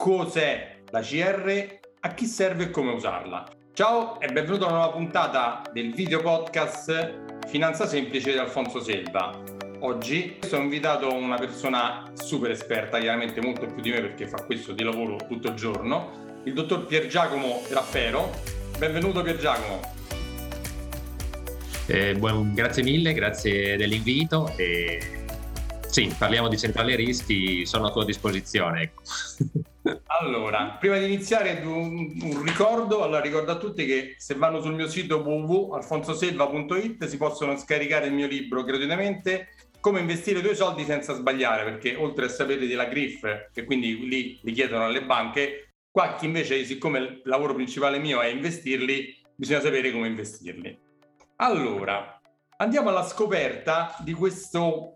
cos'è la CR, a chi serve e come usarla. Ciao e benvenuto a una nuova puntata del video podcast Finanza Semplice di Alfonso Selva. Oggi sono invitato una persona super esperta, chiaramente molto più di me perché fa questo di lavoro tutto il giorno, il dottor Pier Giacomo Raffero. Benvenuto Pier Giacomo. Eh, buon, grazie mille, grazie dell'invito. E, sì, parliamo di centrale rischi, sono a tua disposizione. Ecco. Allora, prima di iniziare un, un, ricordo, allora ricordo a tutti che se vanno sul mio sito www.alfonsoselva.it si possono scaricare il mio libro gratuitamente come investire i tuoi soldi senza sbagliare, perché oltre a sapere della GRIF, che quindi lì li chiedono alle banche, qua chi invece, siccome il lavoro principale mio è investirli, bisogna sapere come investirli. Allora, andiamo alla scoperta di questo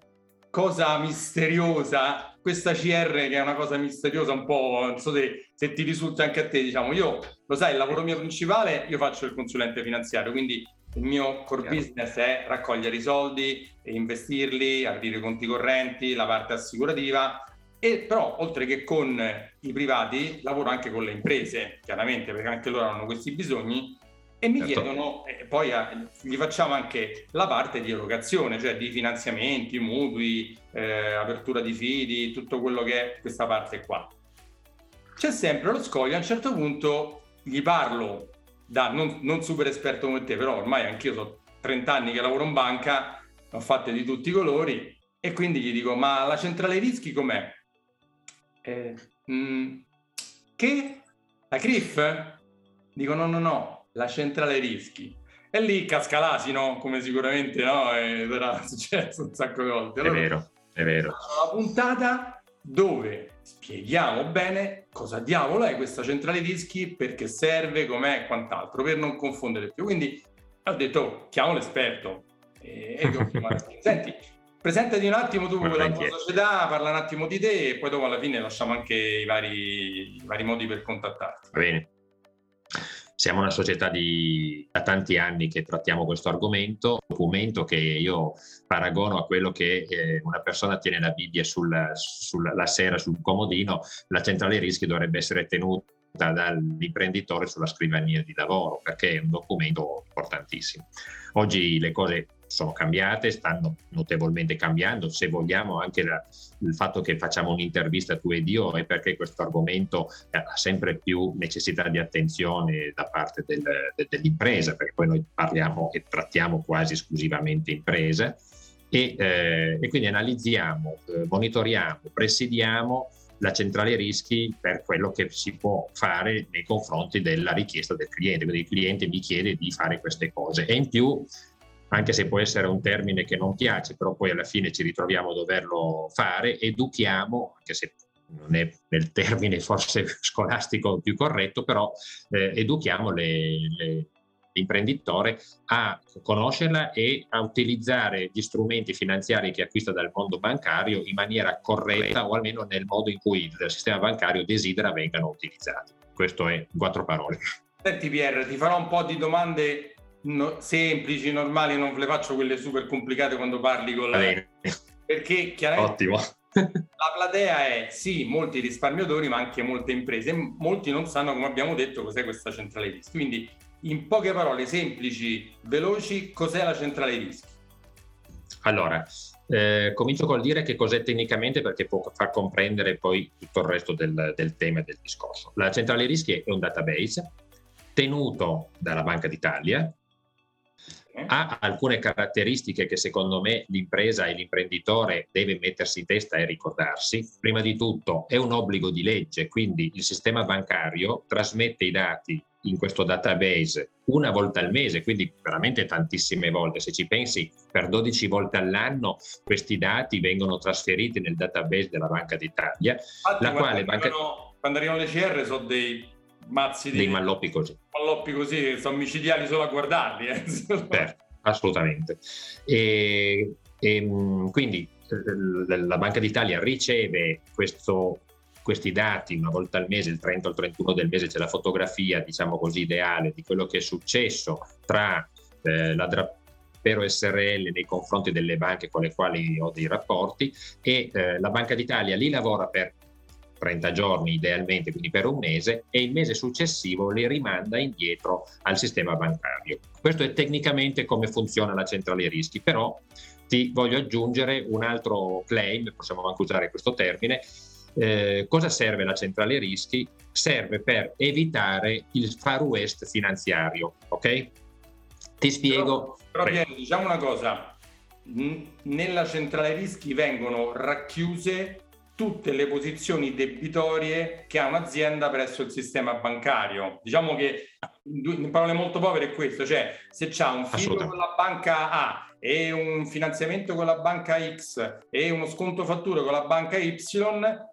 cosa misteriosa, questa CR che è una cosa misteriosa un po', non so se, se, ti risulta anche a te, diciamo, io lo sai, il lavoro mio principale, io faccio il consulente finanziario, quindi il mio core business è raccogliere i soldi, investirli, aprire conti correnti, la parte assicurativa. E però oltre che con i privati lavoro anche con le imprese, chiaramente perché anche loro hanno questi bisogni e mi certo. chiedono, eh, poi eh, gli facciamo anche la parte di erogazione, cioè di finanziamenti, mutui, eh, apertura di fidi, tutto quello che è questa parte qua. C'è sempre lo scoglio, a un certo punto gli parlo da non, non super esperto come te, però ormai anch'io sono 30 anni che lavoro in banca, ho fatte di tutti i colori, e quindi gli dico, ma la centrale rischi com'è? Eh, mh, mm, che? La CRIF? Dico no, no, no, la centrale rischi. E lì casca l'asino, come sicuramente no, era successo un sacco di volte. Allora, è vero, è vero. Una puntata dove spieghiamo bene cosa diavolo è questa centrale rischi, perché serve, com'è e quant'altro, per non confondere più. Quindi ho detto, oh, chiamo l'esperto. E, e Senti, presentati un attimo tu la tua società, parla un attimo di te e poi dopo alla fine lasciamo anche i vari, i vari modi per contattarti. Va bene. Siamo una società di, da tanti anni che trattiamo questo argomento, un documento che io paragono a quello che eh, una persona tiene la Bibbia sul, sul, la sera sul comodino, la centrale rischi dovrebbe essere tenuta dall'imprenditore sulla scrivania di lavoro perché è un documento importantissimo. Oggi le cose sono cambiate, stanno notevolmente cambiando. Se vogliamo anche la, il fatto che facciamo un'intervista tu ed io è perché questo argomento ha sempre più necessità di attenzione da parte del, de, dell'impresa, perché poi noi parliamo e trattiamo quasi esclusivamente imprese e, eh, e quindi analizziamo, eh, monitoriamo, presidiamo la centrale rischi per quello che si può fare nei confronti della richiesta del cliente. Quindi il cliente mi chiede di fare queste cose e in più anche se può essere un termine che non piace, però poi alla fine ci ritroviamo a doverlo fare, educhiamo, anche se non è nel termine forse scolastico più corretto, però eh, educhiamo le, le, l'imprenditore a conoscerla e a utilizzare gli strumenti finanziari che acquista dal mondo bancario in maniera corretta o almeno nel modo in cui il sistema bancario desidera vengano utilizzati. Questo è in quattro parole. Senti Pierre, ti farò un po' di domande no, semplici, normali, non ve le faccio quelle super complicate quando parli con la... Perché chiaramente... Ottimo. La platea è sì, molti risparmiatori, ma anche molte imprese. Molti non sanno, come abbiamo detto, cos'è questa centrale rischi. Quindi, in poche parole semplici, veloci, cos'è la centrale rischi? Allora, eh, comincio col dire che cos'è tecnicamente perché può far comprendere poi tutto il resto del, del tema e del discorso. La centrale rischi è un database tenuto dalla Banca d'Italia ha alcune caratteristiche che secondo me l'impresa e l'imprenditore deve mettersi in testa e ricordarsi. Prima di tutto è un obbligo di legge, quindi il sistema bancario trasmette i dati in questo database una volta al mese, quindi veramente tantissime volte. Se ci pensi, per 12 volte all'anno questi dati vengono trasferiti nel database della Banca d'Italia, Infatti, la quale banca... arrivano, quando arrivano le CR sono dei mazzi di... Dei malloppi così. Malloppi così, sono micidiali solo a guardarli. Eh. Certo, assolutamente. E, e, mm, quindi eh, la Banca d'Italia riceve questo, questi dati una volta al mese, il 30 o il 31 del mese c'è la fotografia, diciamo così, ideale di quello che è successo tra eh, la Drappero SRL nei confronti delle banche con le quali ho dei rapporti e eh, la Banca d'Italia lì lavora per 30 giorni idealmente, quindi per un mese, e il mese successivo li rimanda indietro al sistema bancario. Questo è tecnicamente come funziona la centrale rischi, però ti voglio aggiungere un altro claim, possiamo anche usare questo termine, eh, cosa serve la centrale rischi? Serve per evitare il far west finanziario, ok? Ti spiego. Però, però Piero, diciamo una cosa, nella centrale rischi vengono racchiuse tutte le posizioni debitorie che ha un'azienda presso il sistema bancario. Diciamo che in parole molto povere è questo, cioè se c'è un figlio con la banca A e un finanziamento con la banca X e uno sconto fattura con la banca Y,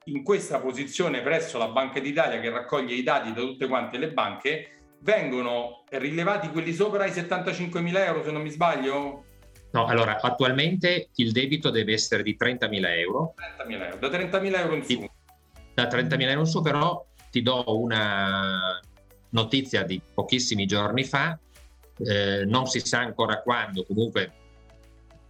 in questa posizione presso la Banca d'Italia che raccoglie i dati da tutte quante le banche, vengono rilevati quelli sopra i 75 mila euro, se non mi sbaglio? No, allora attualmente il debito deve essere di 30.000 euro. 30.000 euro, da 30.000 euro in su. Da 30.000 euro in su, però ti do una notizia di pochissimi giorni fa, eh, non si sa ancora quando, comunque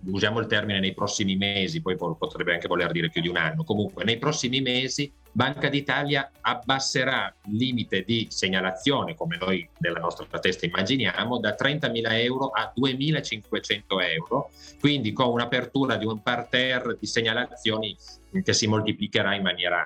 usiamo il termine nei prossimi mesi, poi potrebbe anche voler dire più di un anno, comunque nei prossimi mesi Banca d'Italia abbasserà il limite di segnalazione, come noi nella nostra testa immaginiamo, da 30.000 euro a 2.500 euro, quindi con un'apertura di un parterre di segnalazioni che si moltiplicherà in maniera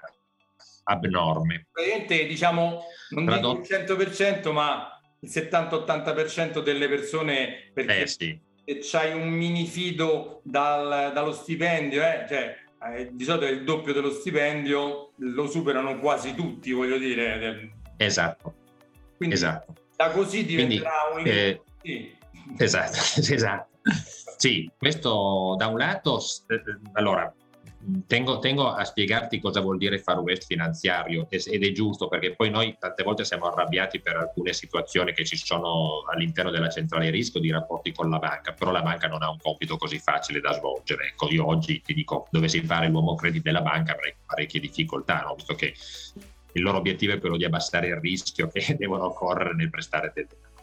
abnorme. Praticamente diciamo, non Tradotto. dico il 100%, ma il 70-80% delle persone perché eh sì se c'hai un mini fido dal, dallo stipendio, eh, cioè eh, di solito è il doppio dello stipendio, lo superano quasi tutti, voglio dire. Esatto. Quindi esatto. da così diventerà Quindi, un... Eh, sì. Esatto, esatto. Sì, questo da un lato, eh, allora, Tengo, tengo, a spiegarti cosa vuol dire far west finanziario ed è giusto perché poi noi tante volte siamo arrabbiati per alcune situazioni che ci sono all'interno della centrale rischio di rapporti con la banca, però la banca non ha un compito così facile da svolgere. Ecco, io oggi ti dico, dovessi fare l'uomo credit della banca avrei parecchie difficoltà, no? visto che il loro obiettivo è quello di abbassare il rischio che devono correre nel prestare del denaro.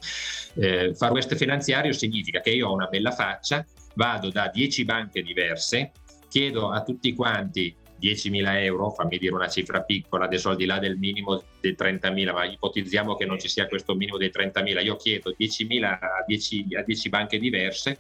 Eh, far west finanziario significa che io ho una bella faccia, vado da 10 banche diverse, chiedo a tutti quanti 10.000 euro, fammi dire una cifra piccola, adesso al di là del minimo dei 30.000, ma ipotizziamo che non ci sia questo minimo dei 30.000, io chiedo 10.000 a 10, a 10 banche diverse,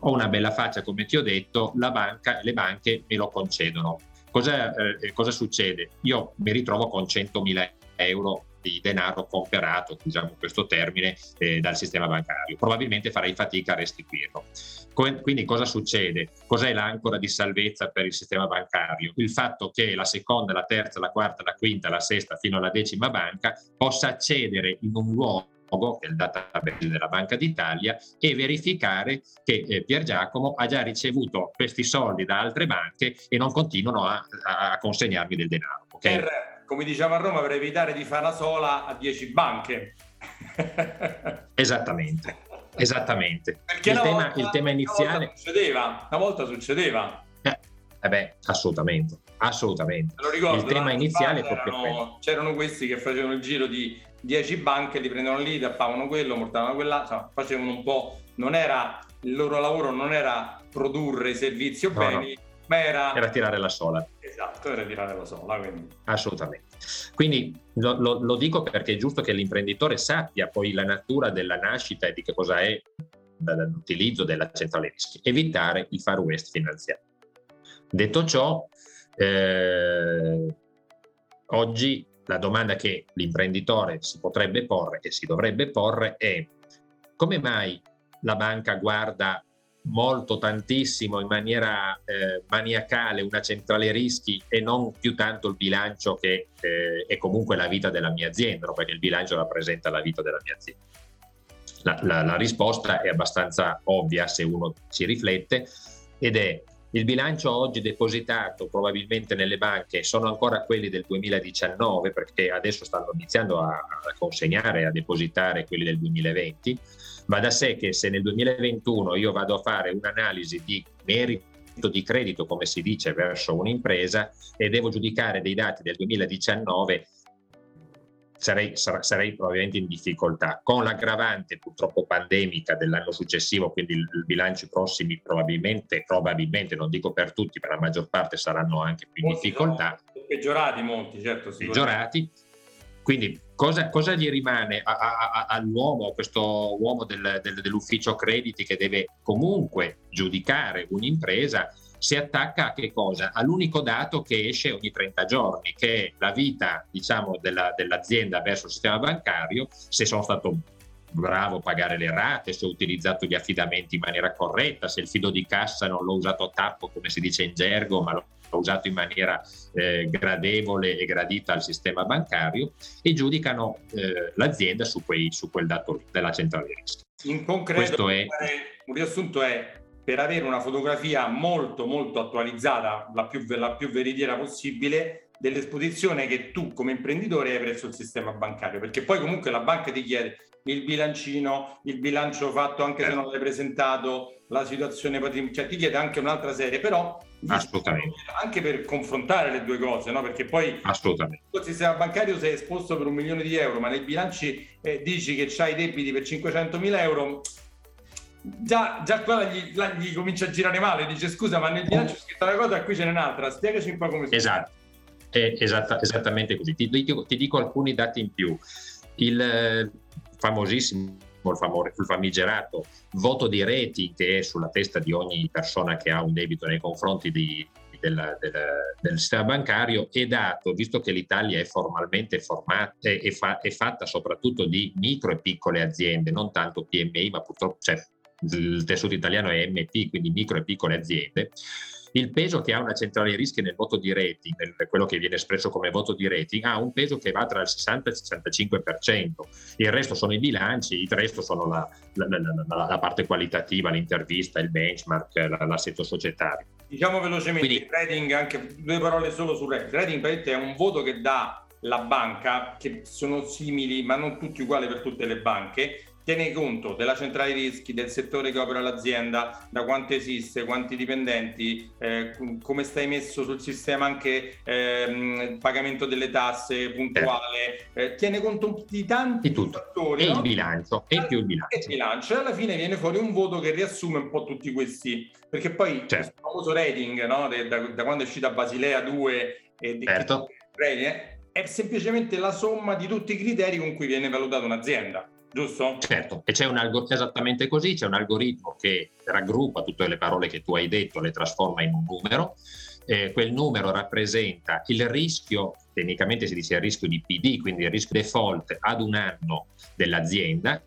ho una bella faccia come ti ho detto, banca, le banche me lo concedono. Cosa, eh, cosa succede? Io mi ritrovo con 100.000 euro di denaro comperato, usiamo questo termine, eh, dal sistema bancario. Probabilmente farei fatica a restituirlo. Quindi cosa succede? Cos'è l'ancora di salvezza per il sistema bancario? Il fatto che la seconda, la terza, la quarta, la quinta, la sesta fino alla decima banca possa accedere in un luogo che è il database della Banca d'Italia e verificare che eh, Pier Giacomo ha già ricevuto questi soldi da altre banche e non continuano a, a consegnarmi del denaro. Okay? Per, come diciamo a Roma, per evitare di fare la sola a 10 banche. Esattamente. Esattamente. Perché il, tema, volta, il tema iniziale... Una volta succedeva, una volta succedeva. Eh, eh beh, assolutamente, assolutamente. Lo ricordo, il tema iniziale è proprio c'erano, questi che facevano il giro di 10 banche, li prendevano lì, tappavano quello, portavano quella, insomma, facevano un po', non era, il loro lavoro non era produrre servizi o no, beni, no. Ma era... Era tirare la sola. Esatto, era tirare la sola, quindi. Assolutamente. Quindi lo, lo, lo, dico perché è giusto che l'imprenditore sappia poi la natura della nascita e di che cosa è l'utilizzo della centrale rischi, evitare il far west finanziario. Detto ciò, eh, oggi la domanda che l'imprenditore si potrebbe porre e si dovrebbe porre è come mai la banca guarda molto tantissimo in maniera eh, maniacale una centrale rischi e non più tanto il bilancio che eh, è comunque la vita della mia azienda, perché il bilancio rappresenta la vita della mia azienda. La, la, la risposta è abbastanza ovvia se uno ci riflette ed è il bilancio oggi depositato probabilmente nelle banche sono ancora quelli del 2019 perché adesso stanno iniziando a, a consegnare, a depositare quelli del 2020 Va da sé che se nel 2021 io vado a fare un'analisi di merito di credito, come si dice, verso un'impresa e devo giudicare dei dati del 2019, sarei, sarei, probabilmente in difficoltà. Con l'aggravante purtroppo pandemica dell'anno successivo, quindi i bilanci prossimi probabilmente, probabilmente, non dico per tutti, per la maggior parte saranno anche più in difficoltà. Peggiorati molti, certo. Peggiorati. Quindi cosa, cosa, gli rimane a, a, a, all'uomo, questo uomo del, del, dell'ufficio crediti che deve comunque giudicare un'impresa? si attacca a che cosa? All'unico dato che esce ogni 30 giorni, che è la vita diciamo, della, dell'azienda verso il sistema bancario, se sono stato bravo pagare le rate, se ho utilizzato gli affidamenti in maniera corretta, se il fido di cassa non l'ho usato a tappo come si dice in gergo, ma l'ho usato in maniera eh, gradevole e gradita al sistema bancario e giudicano eh, l'azienda su, quei, su, quel dato della centrale rischi. In concreto, è... un riassunto è per avere una fotografia molto molto attualizzata, la più, la più veritiera possibile, dell'esposizione che tu come imprenditore hai presso il sistema bancario, perché poi comunque la banca ti chiede il bilancino, il bilancio fatto anche se non l'hai presentato, la situazione patrimoniale, cioè ti chiede anche un'altra serie, però Assolutamente. anche per confrontare le due cose, no? perché poi Assolutamente. il sistema bancario sei esposto per un milione di euro, ma nei bilanci eh, dici che hai debiti per 500 mila euro, già, già qua gli, gli, comincia a girare male, dice scusa ma nel bilancio è scritta una cosa qui ce n'è un'altra, spiegaci un po' come Esatto, è esatta, esattamente così. Ti, ti, ti, dico alcuni dati in più. Il eh, famosissimo, il, famo, il famigerato voto di rating che è sulla testa di ogni persona che ha un debito nei confronti di, del, del, del, sistema bancario è dato, visto che l'Italia è formalmente formata e fa, è fatta soprattutto di micro e piccole aziende, non tanto PMI, ma purtroppo cioè, il tessuto italiano è MP, quindi micro e piccole aziende, il peso che ha una centrale rischi nel voto di rating, quello che viene espresso come voto di rating, ha un peso che va tra il 60 e il 65%. Il resto sono i bilanci, il resto sono la, la, la, la parte qualitativa, l'intervista, il benchmark, l'assetto societario. Diciamo velocemente, Quindi, il rating, anche due parole solo sul rating. Il rating è un voto che dà la banca, che sono simili ma non tutti uguali per tutte le banche, tiene conto della centrale rischi, del settore che opera l'azienda, da quanto esiste, quanti dipendenti, eh, come stai messo sul sistema anche eh, pagamento delle tasse puntuale, certo. eh, tiene conto di tanti di fattori. E no? il bilancio, e più il bilancio. E il bilancio, e alla fine viene fuori un voto che riassume un po' tutti questi, perché poi certo. il famoso rating, no? da, da, quando è uscita Basilea 2 e certo. è semplicemente la somma di tutti i criteri con cui viene valutata un'azienda giusto? Certo, e c'è un algoritmo esattamente così, c'è un algoritmo che raggruppa tutte le parole che tu hai detto, le trasforma in un numero. Eh, quel numero rappresenta il rischio, tecnicamente si dice il rischio di PD, quindi il rischio default ad un anno dell'azienda.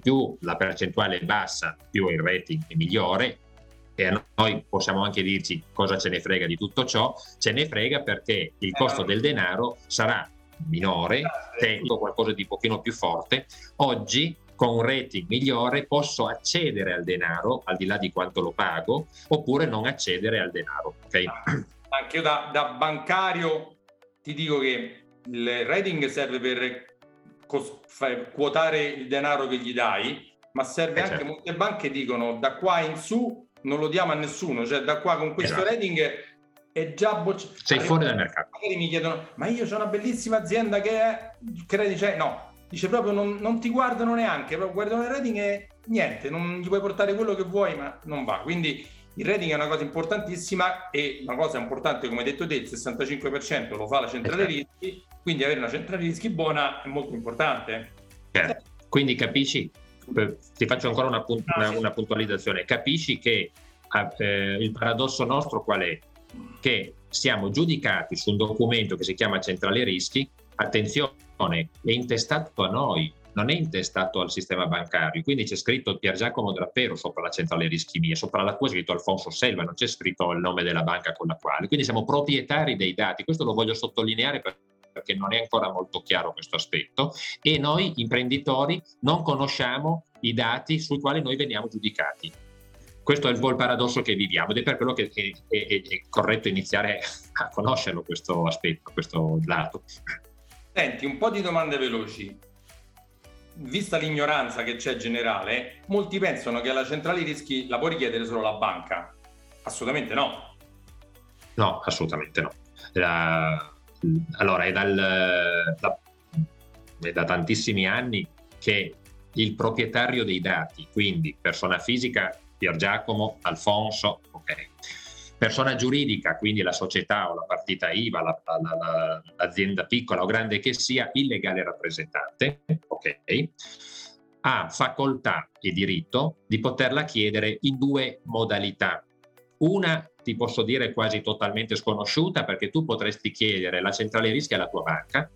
Più la percentuale è bassa, più il rating è migliore. E noi possiamo anche dirci cosa ce ne frega di tutto ciò. Ce ne frega perché il costo del denaro sarà minore, tengo qualcosa di pochino più forte, oggi con un rating migliore posso accedere al denaro al di là di quanto lo pago oppure non accedere al denaro. Okay? Anche io da, da bancario ti dico che il rating serve per cos- quotare il denaro che gli dai, ma serve eh anche, certo. molte banche dicono da qua in su non lo diamo a nessuno, cioè da qua con questo esatto. rating è già bocciato. Sei fuori dal mercato. Magari mi chiedono, ma io ho una bellissima azienda che è, credi, cioè, no, dice proprio non, non, ti guardano neanche, guardano il rating e niente, non gli puoi portare quello che vuoi, ma non va. Quindi il rating è una cosa importantissima e una cosa importante, come hai detto te, il 65% lo fa la centrale esatto. rischi, quindi avere una centrale rischi buona è molto importante. Certo. Quindi capisci, ti faccio ancora una, punt- una, una puntualizzazione, capisci che eh, il paradosso nostro qual è? Che siamo giudicati su un documento che si chiama Centrale Rischi, attenzione, è intestato a noi, non è intestato al sistema bancario, quindi c'è scritto Pier Giacomo Drappero sopra la centrale rischi mia, sopra la tua è scritto Alfonso Selva, non c'è scritto il nome della banca con la quale, quindi siamo proprietari dei dati, questo lo voglio sottolineare perché non è ancora molto chiaro questo aspetto. E noi imprenditori non conosciamo i dati sui quali noi veniamo giudicati. Questo è un po' il paradosso che viviamo ed è per quello che è, è, è corretto iniziare a conoscerlo questo aspetto, questo lato. Senti, un po' di domande veloci. Vista l'ignoranza che c'è generale, molti pensano che alla centrale rischi la può richiedere solo la banca. Assolutamente no. No, assolutamente no. La, allora, è dal, la, è da tantissimi anni che il proprietario dei dati, quindi persona fisica Pier Giacomo, Alfonso, ok. Persona giuridica, quindi la società o la partita IVA, la, la, la, l'azienda piccola o grande che sia, il legale rappresentante, ok, ha facoltà e diritto di poterla chiedere in due modalità. Una ti posso dire quasi totalmente sconosciuuta perché tu potresti chiedere la centrale rischi alla tua banca,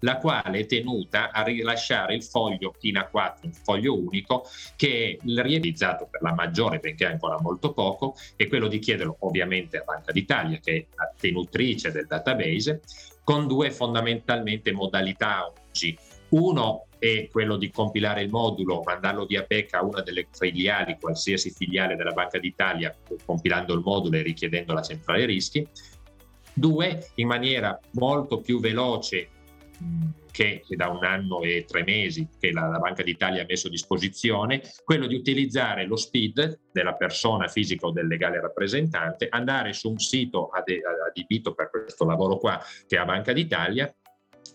la quale è tenuta a rilasciare il foglio in A4, un foglio unico, che è realizzato per la maggiore, benché ancora molto poco, è quello di chiederlo ovviamente a Banca d'Italia, che è la tenutrice del database, con due fondamentalmente modalità oggi. Uno è quello di compilare il modulo, mandarlo via PEC a una delle filiali, qualsiasi filiale della Banca d'Italia, compilando il modulo e richiedendo la centrale rischi. Due, in maniera molto più veloce che da un anno e tre mesi che la, la, Banca d'Italia ha messo a disposizione, quello di utilizzare lo SPID della persona fisica o del legale rappresentante, andare su un sito adibito per questo lavoro qua che è a Banca d'Italia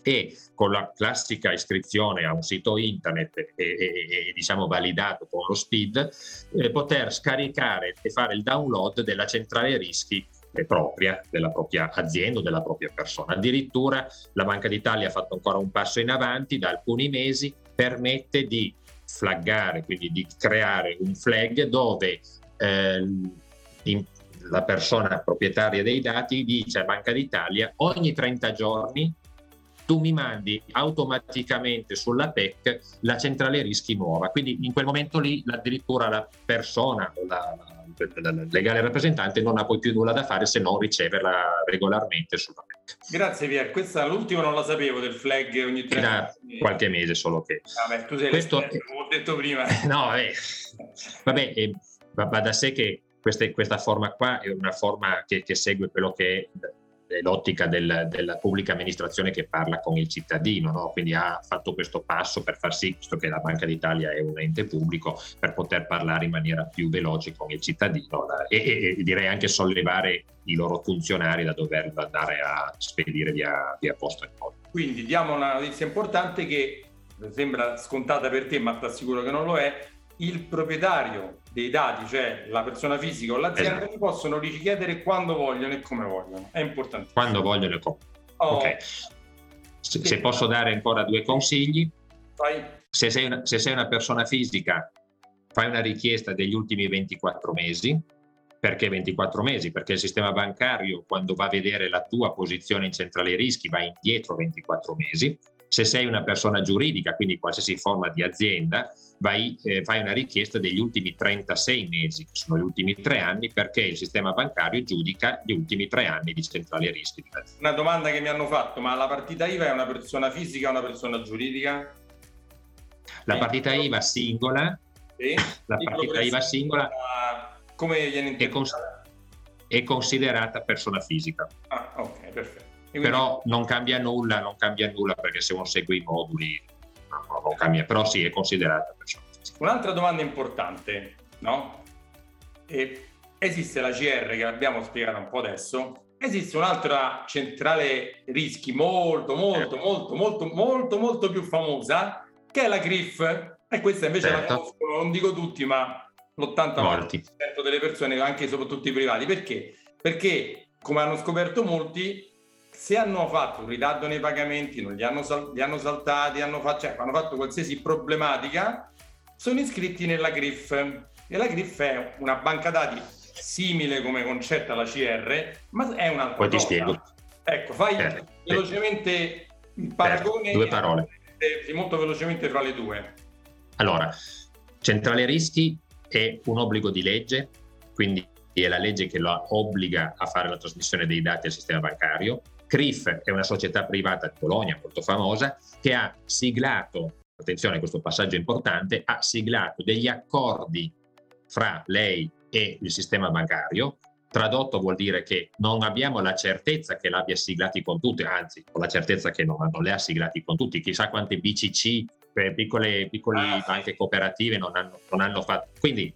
e con la classica iscrizione a un sito internet e, e, e diciamo validato con lo SPID, eh, poter scaricare e fare il download della centrale rischi propria, della propria azienda o della propria persona. Addirittura la Banca d'Italia ha fatto ancora un passo in avanti da alcuni mesi, permette di flaggare, quindi di creare un flag dove eh, in, la persona proprietaria dei dati dice a Banca d'Italia ogni 30 giorni tu mi mandi automaticamente sulla PEC la centrale rischi nuova. Quindi in quel momento lì addirittura la persona o la, legale rappresentante non ha poi più nulla da fare se non riceverla regolarmente sulla PEC. Grazie Pier, questa l'ultima non la sapevo del flag ogni tre Da qualche mese solo che... Vabbè, tu sei Questo, come ho detto prima. No, vabbè, vabbè eh, va, da sé che questa, questa, forma qua è una forma che, che segue quello che è l'ottica del, della pubblica amministrazione che parla con il cittadino, no? quindi ha fatto questo passo per far sì, visto che la Banca d'Italia è un ente pubblico, per poter parlare in maniera più veloce con il cittadino e, e, e direi anche sollevare i loro funzionari da dover andare a spedire via, via posta. Quindi diamo una notizia importante che sembra scontata per te, ma ti assicuro che non lo è, il proprietario dei dati, cioè la persona fisica o l'azienda, esatto. li possono richiedere quando vogliono e come vogliono. È importante. Quando vogliono e come. Oh. Ok. Se, sì. se, posso dare ancora due consigli. Se sei, una, se sei una persona fisica, fai una richiesta degli ultimi 24 mesi. Perché 24 mesi? Perché il sistema bancario, quando va a vedere la tua posizione in centrale rischi, va indietro 24 mesi. Se sei una persona giuridica, quindi qualsiasi forma di azienda, vai, eh, fai una richiesta degli ultimi 36 mesi, che sono gli ultimi tre anni, perché il sistema bancario giudica gli ultimi tre anni di centrale rischi. Una domanda che mi hanno fatto, ma la partita IVA è una persona fisica o una persona giuridica? La partita IVA singola, sì. la partita IVA singola come viene è considerata persona fisica. Ah, ok, perfetto. Quindi... Però non cambia nulla, non cambia nulla perché se uno segue i moduli non cambia, però sì, è considerata persona fisica. Un'altra domanda importante, no? E esiste la CR che abbiamo spiegato un po' adesso, esiste un'altra centrale rischi molto, molto, molto, molto, molto, molto più famosa, che è la CRIF, e questa invece certo. la conoscono, non dico tutti, ma l'80% delle persone, anche e soprattutto i privati. Perché? Perché, come hanno scoperto molti, se hanno fatto un ritardo nei pagamenti, non li hanno, sal- li hanno saltati, hanno fatto, cioè, hanno fatto qualsiasi problematica, sono iscritti nella GRIF. E la GRIF è una banca dati simile come concetto alla CR, ma è un'altra Poi cosa. ti spiego. Ecco, fai eh, velocemente il paragone. Eh, due parole. Molto velocemente fra le due. Allora, centrale rischi è un obbligo di legge, quindi è la legge che lo obbliga a fare la trasmissione dei dati al sistema bancario. CRIF è una società privata di Bologna molto famosa che ha siglato, attenzione questo passaggio è importante, ha siglato degli accordi fra lei e il sistema bancario. Tradotto vuol dire che non abbiamo la certezza che l'abbia siglati con tutti, anzi, ho la certezza che non, non le ha siglati con tutti. Chissà quante BCC, piccole, piccole ah, banche cooperative non hanno, non hanno fatto. Quindi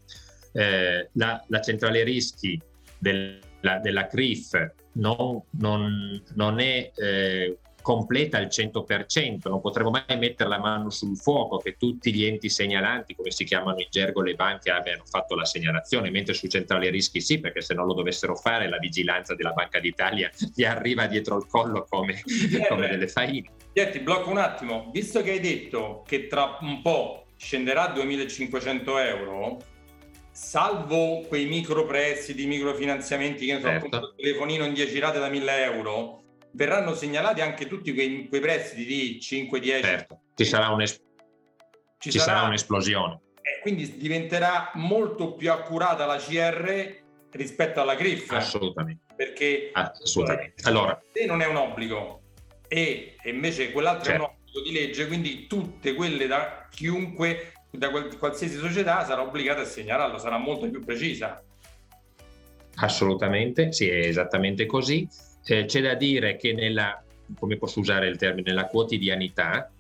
eh, la, la, centrale rischi del, la, della CRIF non, non, non è eh, completa al 100%, non potremo mai mettere la mano sul fuoco che tutti gli enti segnalanti, come si chiamano in gergo le banche, abbiano fatto la segnalazione, mentre su centrale rischi sì, perché se non lo dovessero fare la vigilanza della Banca d'Italia gli arriva dietro il collo come, come delle faine. Ti blocco un attimo, visto che hai detto che tra un po' scenderà a 2500 euro, salvo quei micro prestiti, microfinanziamenti che ne so, certo. un telefonino in 10 rate da 1000 euro, verranno segnalati anche tutti quei, quei prestiti di 5-10. Certo, ci sarà, un'es- ci ci sarà, sarà un'esplosione. E quindi diventerà molto più accurata la CR rispetto alla CRIF. Assolutamente. Perché Assolutamente. Allora, se non è un obbligo e, e invece quell'altro certo. è un certo. obbligo di legge, quindi tutte quelle da chiunque, da qualsiasi società sarà obbligata a segnalarlo, sarà molto più precisa. Assolutamente, sì, è esattamente così. Eh, c'è da dire che nella, come posso usare il termine, nella quotidianità,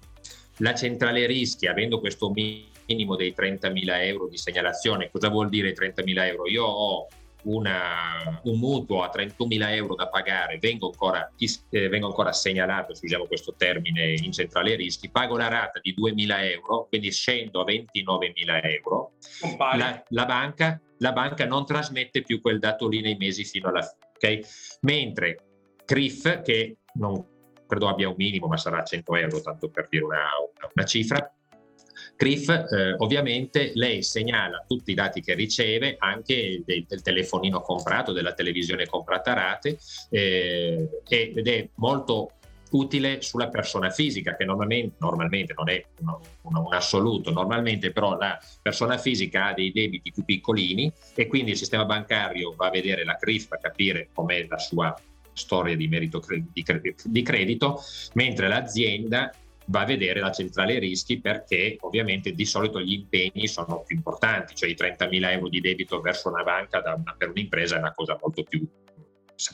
la centrale rischi, avendo questo minimo dei 30.000 euro di segnalazione, cosa vuol dire 30.000 euro? Io ho una, un mutuo a 31.000 euro da pagare, vengo ancora, eh, vengo ancora segnalato, se usiamo questo termine, in centrale rischi, pago la rata di 2.000 euro, quindi scendo a 29.000 euro, la, la, banca, la banca non trasmette più quel dato lì nei mesi fino alla fine. Okay? Mentre CRIF, che non credo abbia un minimo, ma sarà 100 euro, tanto per dire una, una cifra. CRIF eh, ovviamente lei segnala tutti i dati che riceve, anche del, del telefonino comprato, della televisione comprata a rate, eh, ed è molto utile sulla persona fisica, che normalmente, normalmente non è un, un, un, assoluto, normalmente però la persona fisica ha dei debiti più piccolini e quindi il sistema bancario va a vedere la CRIF a capire com'è la sua storia di merito di credito, mentre l'azienda va a vedere la centrale rischi perché ovviamente di solito gli impegni sono più importanti, cioè i 30.000 euro di debito verso una banca una, per un'impresa è una cosa molto più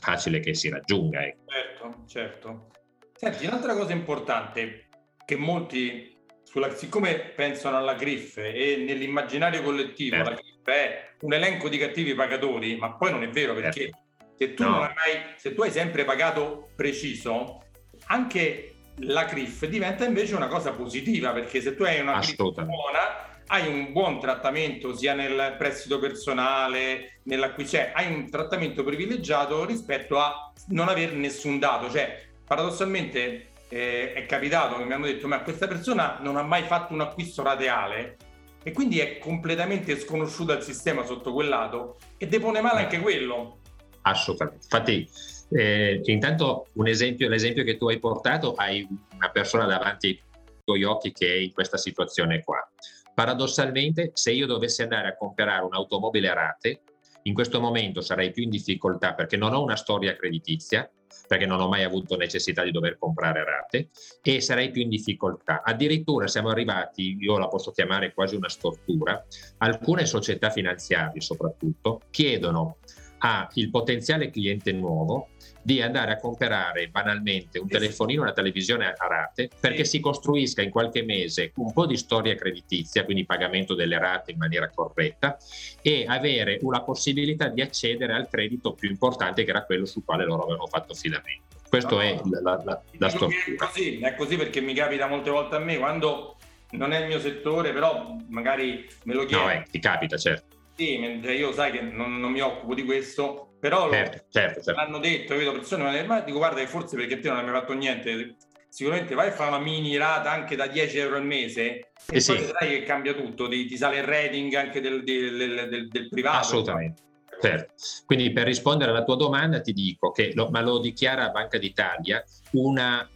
facile che si raggiunga. Ecco. Certo, certo. Senti, un'altra cosa importante che molti, sulla, siccome pensano alla GRIF e nell'immaginario collettivo certo. la GRIF è un elenco di cattivi pagatori, ma poi non è vero perché certo. se, tu no. hai se tu hai sempre pagato preciso, anche la CRIF diventa invece una cosa positiva perché se tu hai una CRIF buona hai un buon trattamento sia nel prestito personale, nell'acquisto, cioè hai un trattamento privilegiato rispetto a non avere nessun dato, cioè paradossalmente eh, è capitato che mi hanno detto ma questa persona non ha mai fatto un acquisto rateale e quindi è completamente sconosciuto al sistema sotto quel lato e depone male anche quello. Assolutamente. Infatti, eh, intanto un esempio, l'esempio che tu hai portato, hai una persona davanti ai tuoi occhi che è in questa situazione qua. Paradossalmente, se io dovessi andare a comprare un'automobile a rate, in questo momento sarei più in difficoltà perché non ho una storia creditizia, perché non ho mai avuto necessità di dover comprare rate e sarei più in difficoltà. Addirittura siamo arrivati, io la posso chiamare quasi una stortura, alcune società finanziarie soprattutto chiedono al potenziale cliente nuovo di andare a comprare banalmente un telefonino, una televisione a rate, perché si costruisca in qualche mese un po' di storia creditizia, quindi pagamento delle rate in maniera corretta, e avere una possibilità di accedere al credito più importante che era quello sul quale loro avevano fatto affidamento. Questo no, è la, la, la, la struttura. È così, è così perché mi capita molte volte a me quando non è il mio settore, però magari me lo chiedo. No, eh, ti capita, certo. Sì, io sai che non, non mi occupo di questo, però certo, certo, certo. l'hanno detto, vedo persone, ma dico guarda che forse perché te non hai mai fatto niente, sicuramente vai a fare una mini rata anche da 10 euro al mese e eh poi sì. vedrai che cambia tutto, ti, ti, sale il rating anche del, del, del, del privato. Assolutamente. Certo. Quindi per rispondere alla tua domanda ti dico che, lo, ma lo dichiara Banca d'Italia, una,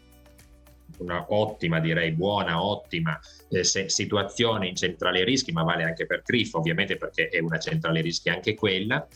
una ottima, direi buona, ottima eh, situazione in centrale rischi, ma vale anche per CRIF ovviamente perché è una centrale rischi anche quella,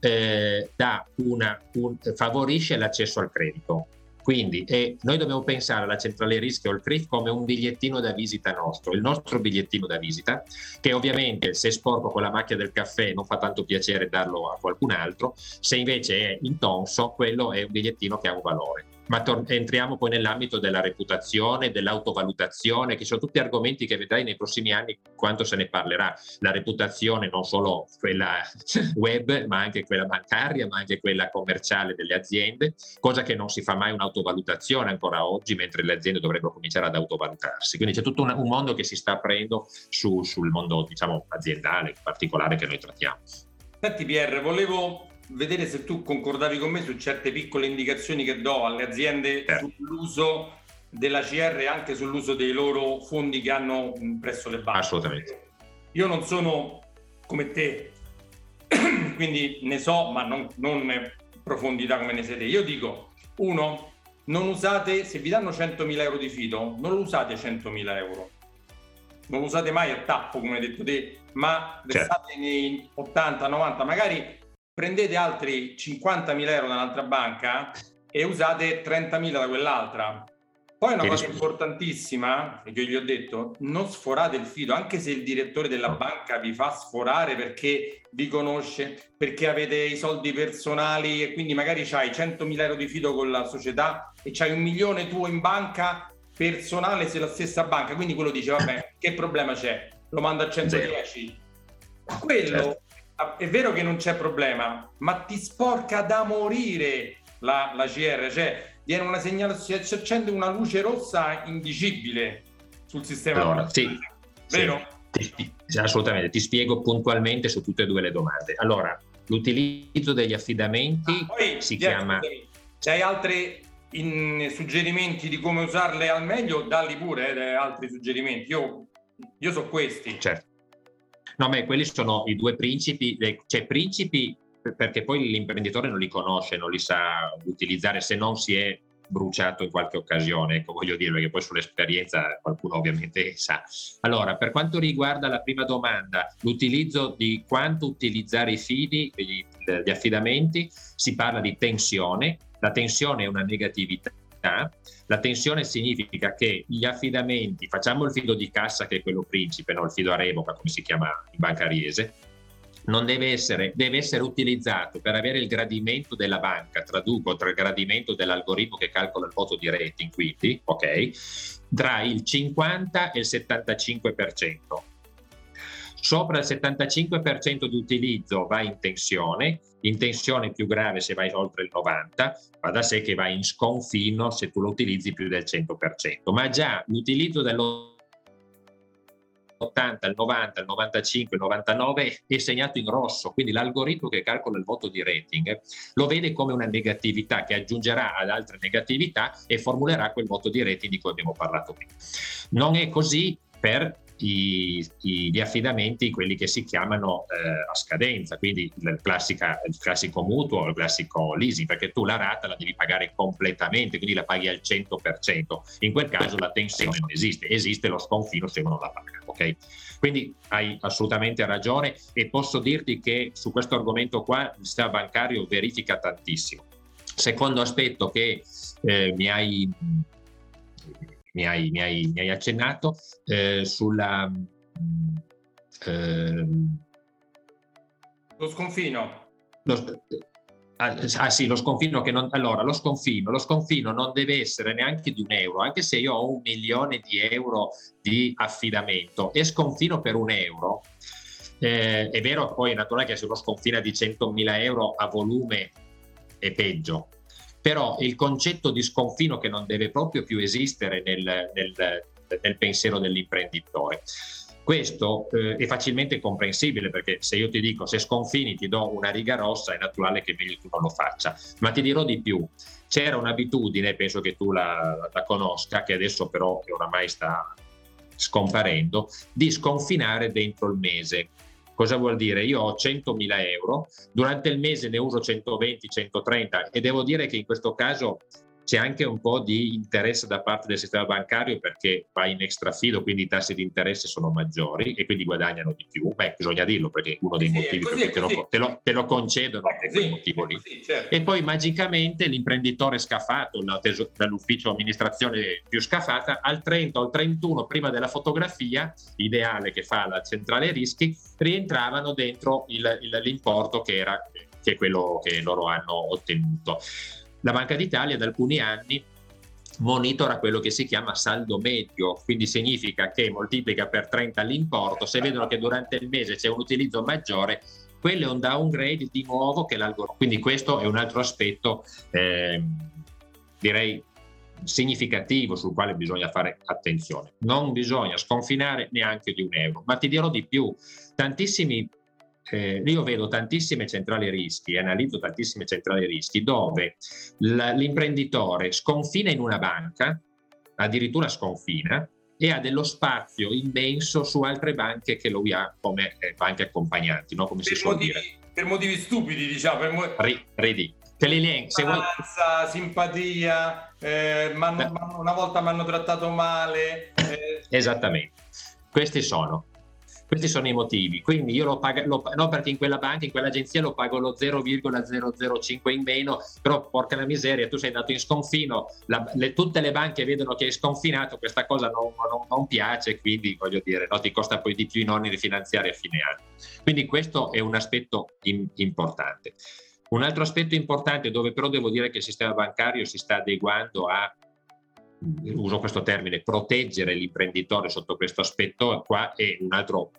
eh, una, un, favorisce l'accesso al credito. Quindi eh, noi dobbiamo pensare alla centrale rischio o al CRIF come un bigliettino da visita nostro, il nostro bigliettino da visita, che ovviamente se sporco con la macchia del caffè non fa tanto piacere darlo a qualcun altro, se invece è intonso, quello è un bigliettino che ha un valore. Ma tor- entriamo poi nell'ambito della reputazione, dell'autovalutazione, che sono tutti argomenti che vedrai nei prossimi anni quanto se ne parlerà. La reputazione non solo quella web, ma anche quella bancaria, ma anche quella commerciale delle aziende, cosa che non si fa mai un'autovalutazione ancora oggi, mentre le aziende dovrebbero cominciare ad autovalutarsi. Quindi c'è tutto un, un mondo che si sta aprendo su, sul mondo diciamo, aziendale in particolare che noi trattiamo. Senti Pierre, volevo vedere se tu concordavi con me su certe piccole indicazioni che do alle aziende eh. sull'uso della CR e anche sull'uso dei loro fondi che hanno presso le banche. Assolutamente. Io non sono come te, quindi ne so, ma non, non profondità come ne siete. Io dico, uno, non usate, se vi danno 100.000 euro di fido, non usate 100.000 euro. Non lo usate mai a tappo, come hai detto te, ma certo. nei 80, 90, magari prendete altri 50.000 euro da un'altra banca e usate 30.000 da quell'altra. Poi una cosa importantissima, che gli ho detto, non sforate il fido, anche se il direttore della banca vi fa sforare perché vi conosce, perché avete i soldi personali e quindi magari hai 100.000 euro di fido con la società e c'hai un milione tuo in banca personale se la stessa banca, quindi quello dice, vabbè, che problema c'è? Lo mando a 110. Quello certo è vero che non c'è problema, ma ti sporca da morire la, la CR, cioè viene una segnalazione, si accende una luce rossa indicibile sul sistema. Allora, sì, vero? Sì, ti, assolutamente, ti spiego puntualmente su tutte e due le domande. Allora, l'utilizzo degli affidamenti ah, poi, si chiama... Se hai altri suggerimenti di come usarle al meglio, dalli pure eh, altri suggerimenti. Io, io so questi. Certo. No, ma quelli sono i due principi, cioè principi perché poi l'imprenditore non li conosce, non li sa utilizzare se non si è bruciato in qualche occasione, ecco voglio dire, perché poi sull'esperienza qualcuno ovviamente sa. Allora, per quanto riguarda la prima domanda, l'utilizzo di quanto utilizzare i fidi, gli, gli affidamenti, si parla di tensione, la tensione è una negatività la tensione significa che gli affidamenti, facciamo il fido di cassa che è quello principe, no? il fido a revoca come si chiama in bancariese, non deve essere, deve essere utilizzato per avere il gradimento della banca, traduco tra il gradimento dell'algoritmo che calcola il voto di rating, quindi, ok, tra il 50 e il 75%. Sopra il 75% di utilizzo va in tensione, in tensione più grave se vai oltre il 90%, va da sé che va in sconfino se tu lo utilizzi più del 100%, ma già l'utilizzo dello 80, il 90, il 95, il 99 è segnato in rosso, quindi l'algoritmo che calcola il voto di rating lo vede come una negatività che aggiungerà ad altre negatività e formulerà quel voto di rating di cui abbiamo parlato prima. Non è così per i, i, gli affidamenti, quelli che si chiamano eh, a scadenza, quindi il, classica, il classico mutuo, il classico leasing, perché tu la rata la devi pagare completamente, quindi la paghi al 100%. In quel caso la tensione non esiste, esiste lo sconfino se uno la paga. Okay? Quindi hai assolutamente ragione e posso dirti che su questo argomento qua il sistema bancario verifica tantissimo. Secondo aspetto che eh, mi hai mi hai, mi hai, mi hai accennato, eh, sulla... Eh, lo sconfino. Lo, ah, ah, sì, lo sconfino che non... Allora, lo sconfino, lo sconfino non deve essere neanche di un euro, anche se io ho un milione di euro di affidamento e sconfino per un euro, eh, è vero poi è naturale che se uno sconfina di 100.000 euro a volume è peggio, però il concetto di sconfino che non deve proprio più esistere nel, nel, nel pensiero dell'imprenditore. Questo eh, è facilmente comprensibile perché se io ti dico se sconfini ti do una riga rossa è naturale che meglio tu non lo faccia, ma ti dirò di più. C'era un'abitudine, penso che tu la, la conosca, che adesso però oramai sta scomparendo, di sconfinare dentro il mese. Cosa vuol dire? Io ho 100.000 euro, durante il mese ne uso 120, 130 e devo dire che in questo caso c'è anche un po' di interesse da parte del sistema bancario perché va in extrafido, quindi i tassi di interesse sono maggiori e quindi guadagnano di più. Beh, bisogna dirlo perché è uno dei sì, motivi così, per cui te lo, te, lo, te lo, concedono è quel motivo lì. Così, certo. E poi magicamente l'imprenditore scafato, dall'ufficio amministrazione più scafata, al 30 o al 31 prima della fotografia, ideale che fa la centrale rischi, rientravano dentro il, il, l'importo che era che è quello che loro hanno ottenuto. La Banca d'Italia da alcuni anni monitora quello che si chiama saldo medio, quindi significa che moltiplica per 30 l'importo, se vedono che durante il mese c'è un utilizzo maggiore, quello è un downgrade di nuovo che l'algoritmo. Quindi questo è un altro aspetto, eh, direi, significativo sul quale bisogna fare attenzione. Non bisogna sconfinare neanche di un euro, ma ti dirò di più, tantissimi eh, io vedo tantissime centrali rischi, analizzo tantissime centrali rischi dove l'imprenditore sconfina in una banca, addirittura sconfina, e ha dello spazio immenso su altre banche che lui ha come eh, banche accompagnanti, no? come per si suol motivi, dire. Per motivi stupidi, diciamo. Per mo- Ridi. Te li elenco. Se vuoi... simpatia, eh, una volta mi hanno trattato male. Eh. Esattamente. Questi sono questi sono i motivi. Quindi io lo pago, no perché in quella banca, in quell'agenzia lo pago lo 0,005 in meno, però porca la miseria, tu sei andato in sconfino, la, le, tutte le banche vedono che hai sconfinato, questa cosa non, non, non piace, quindi voglio dire, no, ti costa poi di più i nonni rifinanziari a fine anno. Quindi questo è un aspetto in, importante. Un altro aspetto importante dove però devo dire che il sistema bancario si sta adeguando a uso questo termine, proteggere l'imprenditore sotto questo aspetto qua è un altro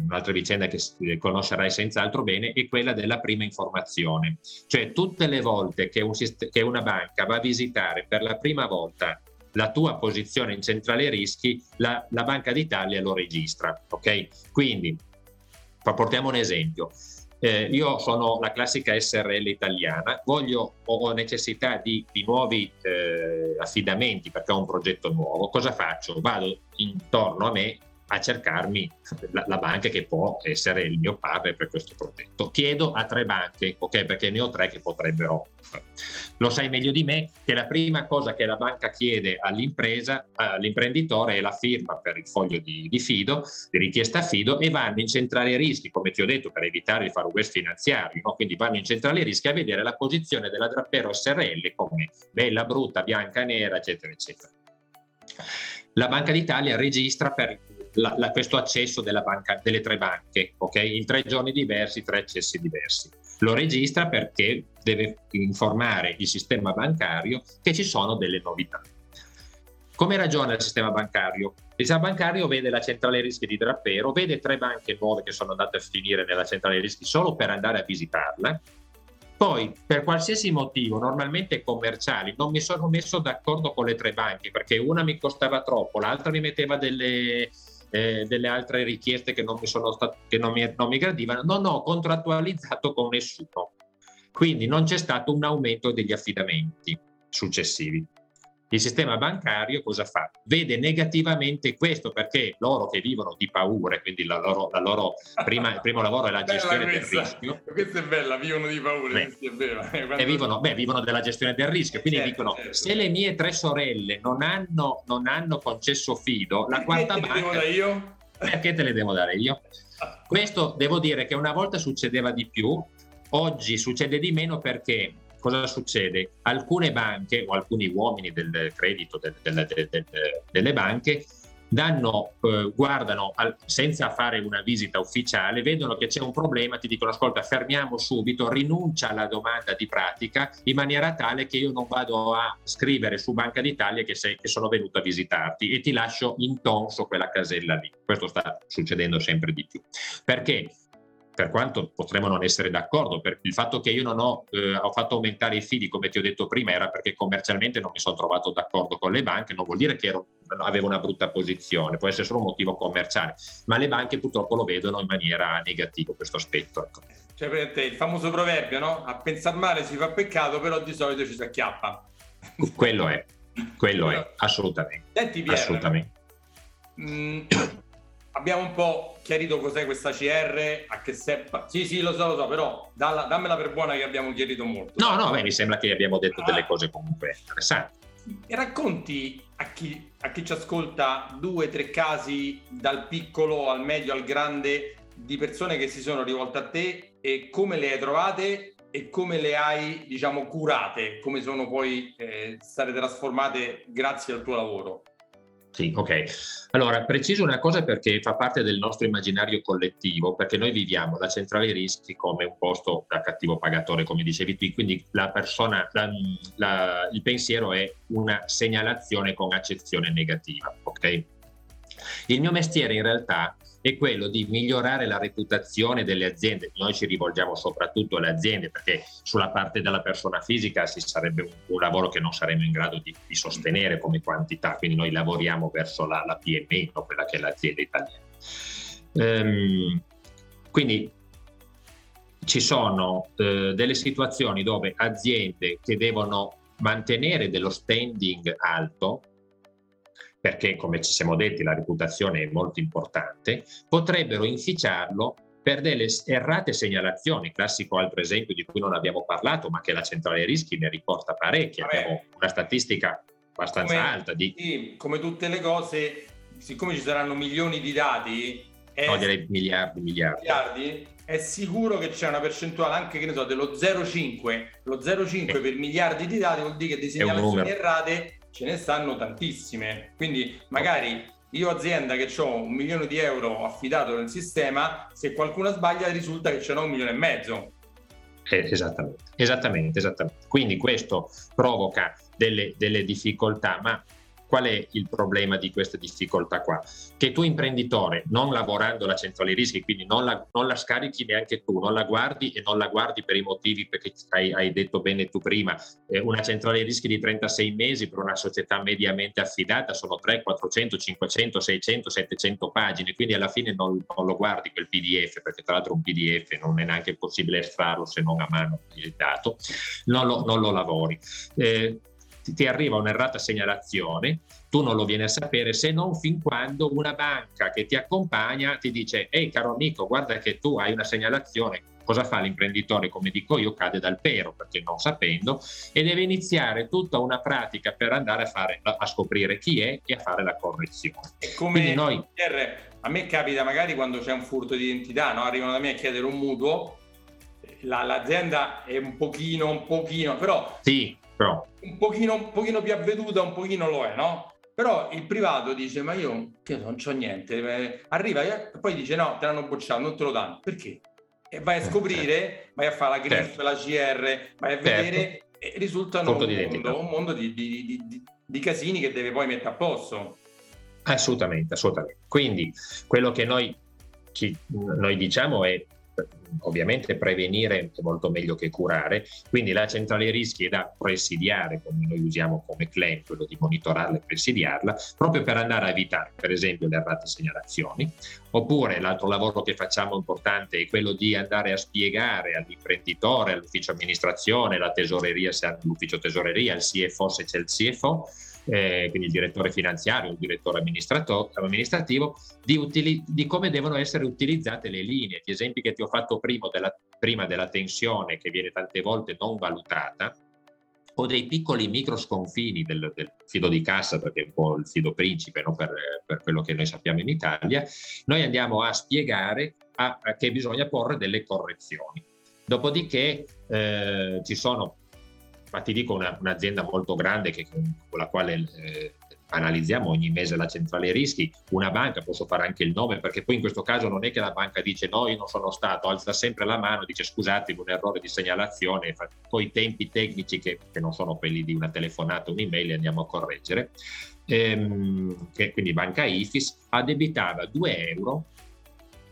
un'altra vicenda che conoscerai senz'altro bene, è quella della prima informazione. Cioè tutte le volte che, un, che una banca va a visitare per la prima volta la tua posizione in centrale rischi, la, la Banca d'Italia lo registra. Ok? Quindi, portiamo un esempio. Eh, io sono la classica SRL italiana, voglio, ho necessità di, di nuovi eh, affidamenti perché ho un progetto nuovo. Cosa faccio? Vado intorno a me a cercarmi la, la, banca che può essere il mio partner per questo progetto. Chiedo a tre banche, ok, perché ne ho tre che potrebbero. Lo sai meglio di me che la prima cosa che la banca chiede all'impresa, all'imprenditore è la firma per il foglio di, di fido, di richiesta fido e vanno in centrale rischi, come ti ho detto, per evitare fare un west finanziario, no? quindi vanno in centrale rischi a vedere la posizione della Drappero SRL come bella, brutta, bianca, nera, eccetera, eccetera. La Banca d'Italia registra per la, la, questo accesso banca, delle tre banche, okay? in tre giorni diversi, tre accessi diversi. Lo registra perché deve informare il sistema bancario che ci sono delle novità. Come ragiona il sistema bancario? Il sistema bancario vede la centrale rischi di Drappero, vede tre banche nuove che sono andate a finire nella centrale rischi solo per andare a visitarla poi, per qualsiasi motivo, normalmente commerciali, non mi sono messo d'accordo con le tre banche perché una mi costava troppo, l'altra mi metteva delle, eh, delle altre richieste che non mi, sono stat- che non mi, non mi gradivano, non ho contrattualizzato con nessuno. Quindi non c'è stato un aumento degli affidamenti successivi. Il sistema bancario cosa fa? Vede negativamente questo perché loro che vivono di paure, quindi la loro, la loro prima, il primo lavoro è la gestione del rischio. Questa è bella, vivono di paure, beh, è vero. Quando... E vivono, beh, vivono della gestione del rischio, quindi certo, dicono certo. se le mie tre sorelle non hanno, non hanno concesso fido, la perché quarta banca... io? Perché te le devo dare io? Questo devo dire che una volta succedeva di più, oggi succede di meno perché cosa succede? Alcune banche o alcuni uomini del credito del, del, del, delle banche danno, eh, guardano al, senza fare una visita ufficiale, vedono che c'è un problema, ti dicono ascolta fermiamo subito, rinuncia alla domanda di pratica in maniera tale che io non vado a scrivere su Banca d'Italia che, sei, che sono venuto a visitarti e ti lascio intonso quella casella lì. Questo sta succedendo sempre di più. Perché? Per quanto potremmo non essere d'accordo, per il fatto che io non ho, eh, ho, fatto aumentare i fidi, come ti ho detto prima, era perché commercialmente non mi sono trovato d'accordo con le banche, non vuol dire che ero, avevo una brutta posizione, può essere solo un motivo commerciale, ma le banche purtroppo lo vedono in maniera negativa questo aspetto. Ecco. Cioè, per te, il famoso proverbio, no? A pensare male si fa peccato, però di solito ci si acchiappa. Quello è, quello è, assolutamente. Senti, Piero, assolutamente. Mh, mm, abbiamo un po' chiarito cos'è questa CR, a che serve. Sì, sì, lo so, lo so, però dalla, dammela per buona che abbiamo chiarito molto. No, no, beh, mi sembra che abbiamo detto ah. delle cose comunque interessanti. E racconti a chi, a chi ci ascolta due, tre casi dal piccolo al medio al grande di persone che si sono rivolte a te e come le hai trovate e come le hai, diciamo, curate, come sono poi eh, state trasformate grazie al tuo lavoro. Sì, ok. Allora, preciso una cosa perché fa parte del nostro immaginario collettivo, perché noi viviamo la centrale rischi come un posto da cattivo pagatore, come dicevi tu, quindi la persona, la, la, il pensiero è una segnalazione con accezione negativa, ok? Il mio mestiere in realtà è quello di migliorare la reputazione delle aziende. Noi ci rivolgiamo soprattutto alle aziende perché sulla parte della persona fisica si sarebbe un, lavoro che non saremmo in grado di, di, sostenere come quantità, quindi noi lavoriamo verso la, la PMI, no? quella che è l'azienda italiana. Ehm, quindi ci sono eh, delle situazioni dove aziende che devono mantenere dello spending alto perché come ci siamo detti la reputazione è molto importante, potrebbero inficiarlo per delle errate segnalazioni, classico altro esempio di cui non abbiamo parlato, ma che la centrale rischi ne riporta parecchie, abbiamo una statistica abbastanza come, alta. Di... Sì, come tutte le cose, siccome ci saranno milioni di dati, è, no, direi miliardi, miliardi. miliardi, è sicuro che c'è una percentuale anche che ne so, dello 0,5, lo 0,5 eh. per miliardi di dati vuol dire che di segnalazioni errate ce ne stanno tantissime. Quindi magari io azienda che ho un milione di euro affidato nel sistema, se qualcuno sbaglia risulta che ce n'ho un milione e mezzo. Eh, esattamente, esattamente, esattamente. Quindi questo provoca delle, delle difficoltà, ma Qual è il problema di queste difficoltà qua? Che tu imprenditore, non lavorando la centrale rischi, quindi non la, non la, scarichi neanche tu, non la guardi e non la guardi per i motivi perché hai, hai detto bene tu prima, eh, una centrale rischi di 36 mesi per una società mediamente affidata sono 3, 400, 500, 600, 700 pagine, quindi alla fine non, non lo guardi quel PDF, perché tra l'altro un PDF non è neanche possibile estrarlo se non a mano il dato, non lo, non lo lavori. Eh, ti arriva un'errata segnalazione, tu non lo vieni a sapere se non fin quando una banca che ti accompagna ti dice ehi caro amico guarda che tu hai una segnalazione cosa fa l'imprenditore? Come dico io cade dal pero perché non sapendo. E deve iniziare tutta una pratica per andare a, fare, a scoprire chi è e a fare la correzione. E come noi... a me capita magari quando c'è un furto di identità no? arrivano da me a chiedere un mutuo la, l'azienda è un pochino un pochino però sì però. Un, pochino, un pochino più avveduta, un pochino lo è, no? Però il privato dice, ma io che non c'ho niente, eh, arriva e poi dice no, te l'hanno bocciato, non te lo danno. Perché? E vai a eh, scoprire, certo. vai a fare la GRIF, certo. la CR, vai a vedere certo. e risultano un mondo, un mondo, di, di, di, di casini che deve poi mettere a posto. Assolutamente, assolutamente. Quindi quello che noi, ci, noi diciamo è ovviamente prevenire è molto meglio che curare, quindi la centrale rischi è da presidiare, come noi usiamo come claim, quello di monitorarla e presidiarla, proprio per andare a evitare per esempio le errate segnalazioni, oppure l'altro lavoro che facciamo importante è quello di andare a spiegare all'imprenditore, all'ufficio amministrazione, alla tesoreria se l'ufficio tesoreria, il CFO se c'è il CFO, eh, quindi il direttore finanziario, il direttore amministrativo, di, utili- di, come devono essere utilizzate le linee. Gli esempi che ti ho fatto prima della, prima della tensione che viene tante volte non valutata, o dei piccoli micro sconfini del, del, fido di cassa, perché è un po' il fido principe no? per, per, quello che noi sappiamo in Italia, noi andiamo a spiegare a, a che bisogna porre delle correzioni. Dopodiché eh, ci sono ma ti dico una, un'azienda molto grande che, con la quale eh, analizziamo ogni mese la centrale rischi, una banca, posso fare anche il nome, perché poi in questo caso non è che la banca dice no, io non sono stato, alza sempre la mano, dice scusate, un errore di segnalazione, poi i tempi tecnici che, che, non sono quelli di una telefonata, un'email, andiamo a correggere. Ehm, che, quindi banca IFIS addebitava 2 euro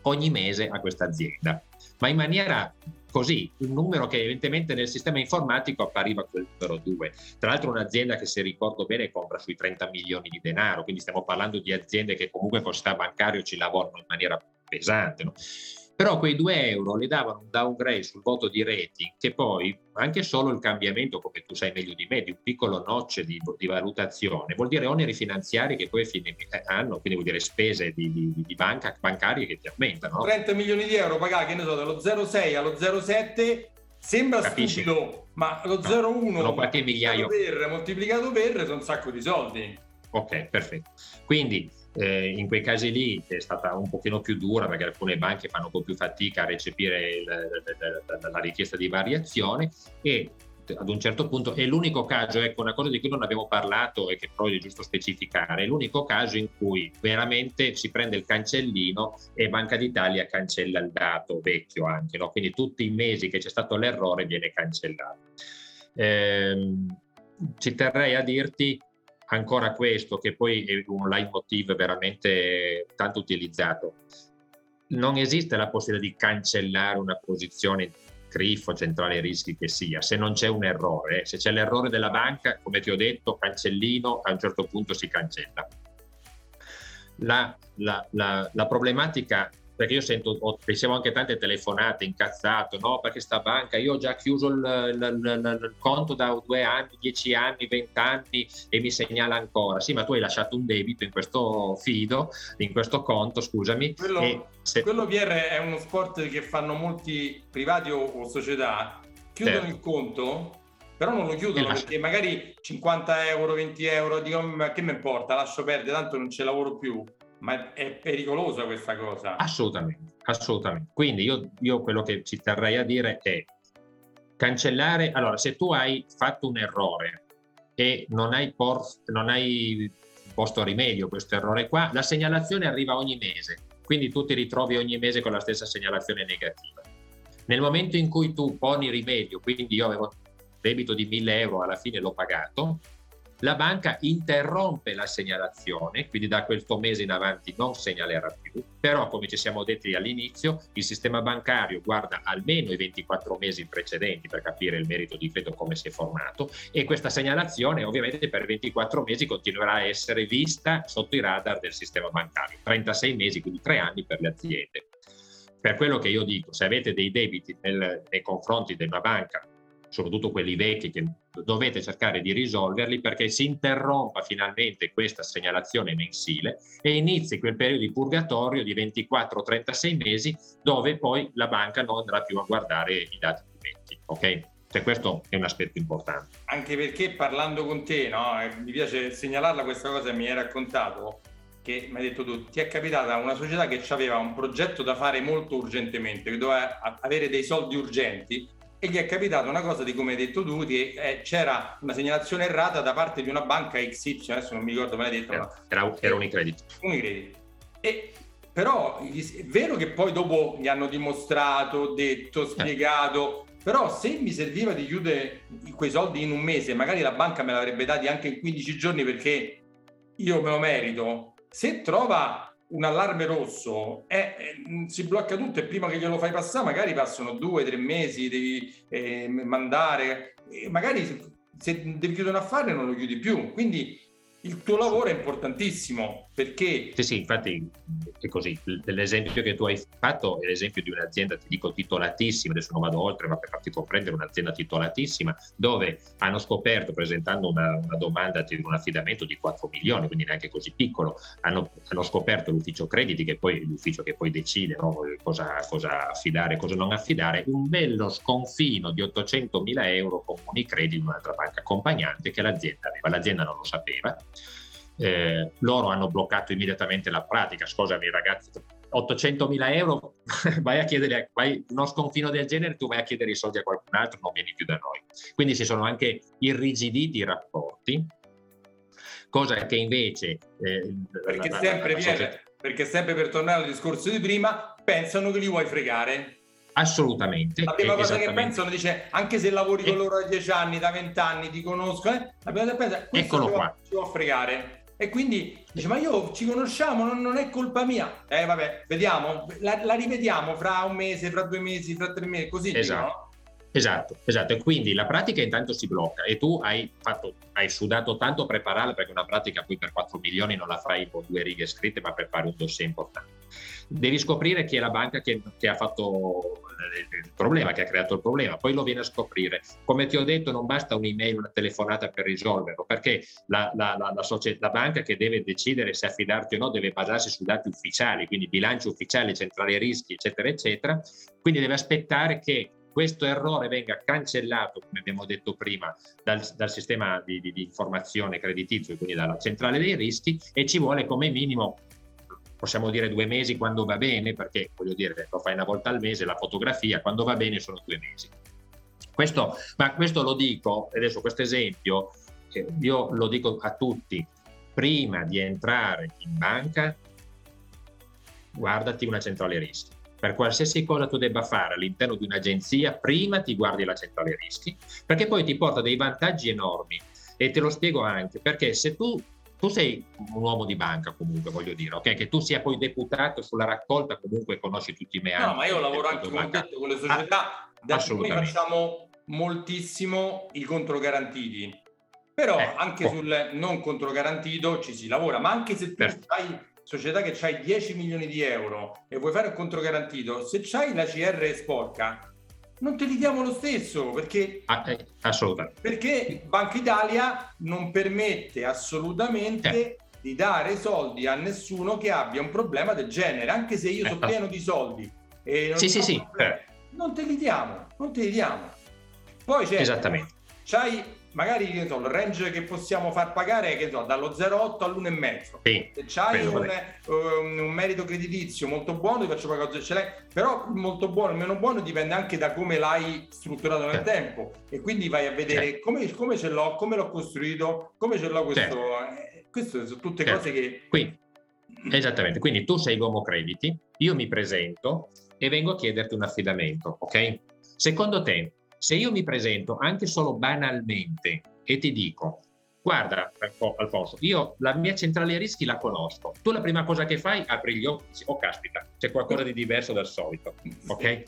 ogni mese a questa azienda, ma in maniera così, un numero che evidentemente nel sistema informatico appariva quel numero 2. Tra l'altro un'azienda che se ricordo bene compra sui 30 milioni di denaro, quindi stiamo parlando di aziende che comunque con sistema bancario ci lavorano in maniera pesante. No? Però quei 2 euro le davano un downgrade sul voto di rating che poi anche solo il cambiamento, come tu sai meglio di me, di un piccolo notch di, di valutazione, vuol dire oneri finanziari che poi fine anno, quindi vuol dire spese di, di, di banca, bancarie che ti aumentano. 30 milioni di euro pagati, che ne so, dallo 0,6 allo 0,7 sembra Capisci? stupido, ma lo 0,1 no, qualche migliaio per, moltiplicato per sono un sacco di soldi. Ok, perfetto. Quindi eh, in quei casi lì è stata un pochino più dura perché alcune banche fanno un po' più fatica a recepire il, la, la, richiesta di variazione e ad un certo punto è l'unico caso, ecco una cosa di cui non abbiamo parlato e che però è giusto specificare, è l'unico caso in cui veramente si prende il cancellino e Banca d'Italia cancella il dato vecchio anche, no? quindi tutti i mesi che c'è stato l'errore viene cancellato. Eh, ci terrei a dirti ancora questo, che poi è un leitmotiv veramente tanto utilizzato. Non esiste la possibilità di cancellare una posizione CRIF centrale rischi che sia, se non c'è un errore, eh. se c'è l'errore della banca, come ti ho detto, cancellino, a un certo punto si cancella. La, la, la, la problematica perché io sento, ricevo anche tante telefonate incazzato, no? Perché sta banca, io ho già chiuso il, il, il, il, conto da due anni, dieci anni, vent'anni e mi segnala ancora. Sì, ma tu hai lasciato un debito in questo fido, in questo conto, scusami. Quello, se... quello VR è uno sport che fanno molti privati o, o società, chiudono certo. il conto però non lo chiudono perché magari 50 euro, 20 euro, dico ma che mi importa, lascio perdere, tanto non ci lavoro più ma è pericolosa questa cosa. Assolutamente, assolutamente. Quindi io, io quello che ci terrei a dire è cancellare, allora se tu hai fatto un errore e non hai, por, non hai posto rimedio a questo errore qua, la segnalazione arriva ogni mese, quindi tu ti ritrovi ogni mese con la stessa segnalazione negativa. Nel momento in cui tu poni rimedio, quindi io avevo debito di 1000 euro, alla fine l'ho pagato, la banca interrompe la segnalazione, quindi da questo mese in avanti non segnalerà più, però come ci siamo detti all'inizio, il sistema bancario guarda almeno i 24 mesi precedenti per capire il merito di credito come si è formato e questa segnalazione ovviamente per 24 mesi continuerà a essere vista sotto i radar del sistema bancario, 36 mesi, quindi 3 anni per le aziende. Per quello che io dico, se avete dei debiti nel, nei confronti di una banca soprattutto quelli vecchi che dovete cercare di risolverli perché si interrompa finalmente questa segnalazione mensile e inizi quel periodo di purgatorio di 24-36 mesi dove poi la banca non andrà più a guardare i dati vecchi. Ok? Cioè questo è un aspetto importante. Anche perché parlando con te, no, mi piace segnalarla questa cosa, mi hai raccontato che mi hai detto tu, ti è capitata una società che aveva un progetto da fare molto urgentemente, che doveva avere dei soldi urgenti e gli è capitato una cosa di come hai detto tu, che eh, c'era una segnalazione errata da parte di una banca XY, adesso non mi ricordo mai detto. Era, era, era Unicredit. Unicredit. E, però è vero che poi dopo gli hanno dimostrato, detto, spiegato, eh. però se mi serviva di chiudere quei soldi in un mese, magari la banca me l'avrebbe dati anche in 15 giorni perché io me lo merito, se trova un allarme rosso eh, eh, si blocca tutto e prima che glielo fai passare magari passano due, tre mesi, devi eh, mandare, e magari se devi chiudere un affare non lo chiudi più. Quindi il tuo lavoro è importantissimo perché... Sì, sì, infatti è così. L'esempio che tu hai fatto è l'esempio di un'azienda, ti dico, titolatissima, adesso non vado oltre, ma per farti comprendere un'azienda titolatissima, dove hanno scoperto, presentando una, una domanda di un affidamento di 4 milioni, quindi neanche così piccolo, hanno, hanno scoperto l'ufficio crediti, che poi è l'ufficio che poi decide no, cosa, cosa affidare e cosa non affidare, un bello sconfino di 800 mila euro con Unicredit, un'altra banca accompagnante che l'azienda aveva. L'azienda non lo sapeva eh, loro hanno bloccato immediatamente la pratica. Scusami ragazzi, 800 mila euro, vai a chiedere, vai, uno sconfino del genere, tu vai a chiedere i soldi a qualcun altro, non vieni più da noi. Quindi si sono anche irrigiditi i rapporti, cosa che invece... Eh, perché, la, sempre la, la, viene, perché sempre per tornare al discorso di prima, pensano che li vuoi fregare. Assolutamente. La prima cosa che pensano dice, anche se lavori con loro da dieci anni, da vent'anni, ti conosco, eh, la prima cosa che pensa, Eccolo qua. ci può fregare. E quindi dice, ma io ci conosciamo, non, non è colpa mia. Eh vabbè, vediamo, la, la, rivediamo fra un mese, fra due mesi, fra tre mesi, così. Esatto. Dico, no? Esatto, esatto. E quindi la pratica intanto si blocca e tu hai, fatto, hai sudato tanto a prepararla perché una pratica poi per 4 milioni non la fai con due righe scritte, ma per fare un dossier importante. Devi scoprire chi è la banca che, che ha fatto il problema, che ha creato il problema, poi lo viene a scoprire. Come ti ho detto, non basta un'email, una telefonata per risolverlo, perché la, la, la, la, società, la banca che deve decidere se affidarti o no deve basarsi su dati ufficiali, quindi bilancio ufficiale, centrale rischi, eccetera, eccetera. Quindi deve aspettare che questo errore venga cancellato, come abbiamo detto prima, dal, dal sistema di, di, di, informazione creditizio, quindi dalla centrale dei rischi, e ci vuole come minimo possiamo dire due mesi quando va bene, perché voglio dire, lo fai una volta al mese, la fotografia, quando va bene sono due mesi. Questo, ma questo lo dico, adesso questo esempio, io lo dico a tutti, prima di entrare in banca, guardati una centrale rischi. Per qualsiasi cosa tu debba fare all'interno di un'agenzia, prima ti guardi la centrale rischi, perché poi ti porta dei vantaggi enormi. E te lo spiego anche, perché se tu tu sei un uomo di banca comunque, voglio dire, ok? Che tu sia poi deputato sulla raccolta, comunque conosci tutti i meccanismi. No, ma io lavoro anche, detto, con le società, ah, da noi facciamo moltissimo i controgarantiti, però eh, anche oh. sul non controgarantito ci si lavora, ma anche se tu certo. hai società che hai 10 milioni di euro e vuoi fare un controgarantito, se c'hai la CR sporca, non te li diamo lo stesso perché, ah, eh, assolutamente. perché Banca Italia non permette assolutamente eh. di dare soldi a nessuno che abbia un problema del genere, anche se io eh. sono pieno di soldi. E non sì, sì, sì. Eh. Non te li diamo, non te li diamo. Poi c'è, Esattamente. C'hai magari che so, il range che possiamo far pagare che so, dallo 0,8 all'1,5. Sì, Se c'hai un, um, un, merito creditizio molto buono, ti faccio pagare ce l'hai, però molto buono, meno buono dipende anche da come l'hai strutturato nel certo. tempo e quindi vai a vedere certo. come, come, ce l'ho, come l'ho costruito, come ce l'ho questo. Certo. Eh, queste sono tutte cose che... Quindi, esattamente, quindi tu sei Gomo Crediti, io mi presento e vengo a chiederti un affidamento, ok? Secondo te se io mi presento anche solo banalmente e ti dico, guarda Alfonso, io la mia centrale rischi la conosco, tu la prima cosa che fai apri gli occhi, oh caspita, c'è qualcosa di diverso dal solito, ok?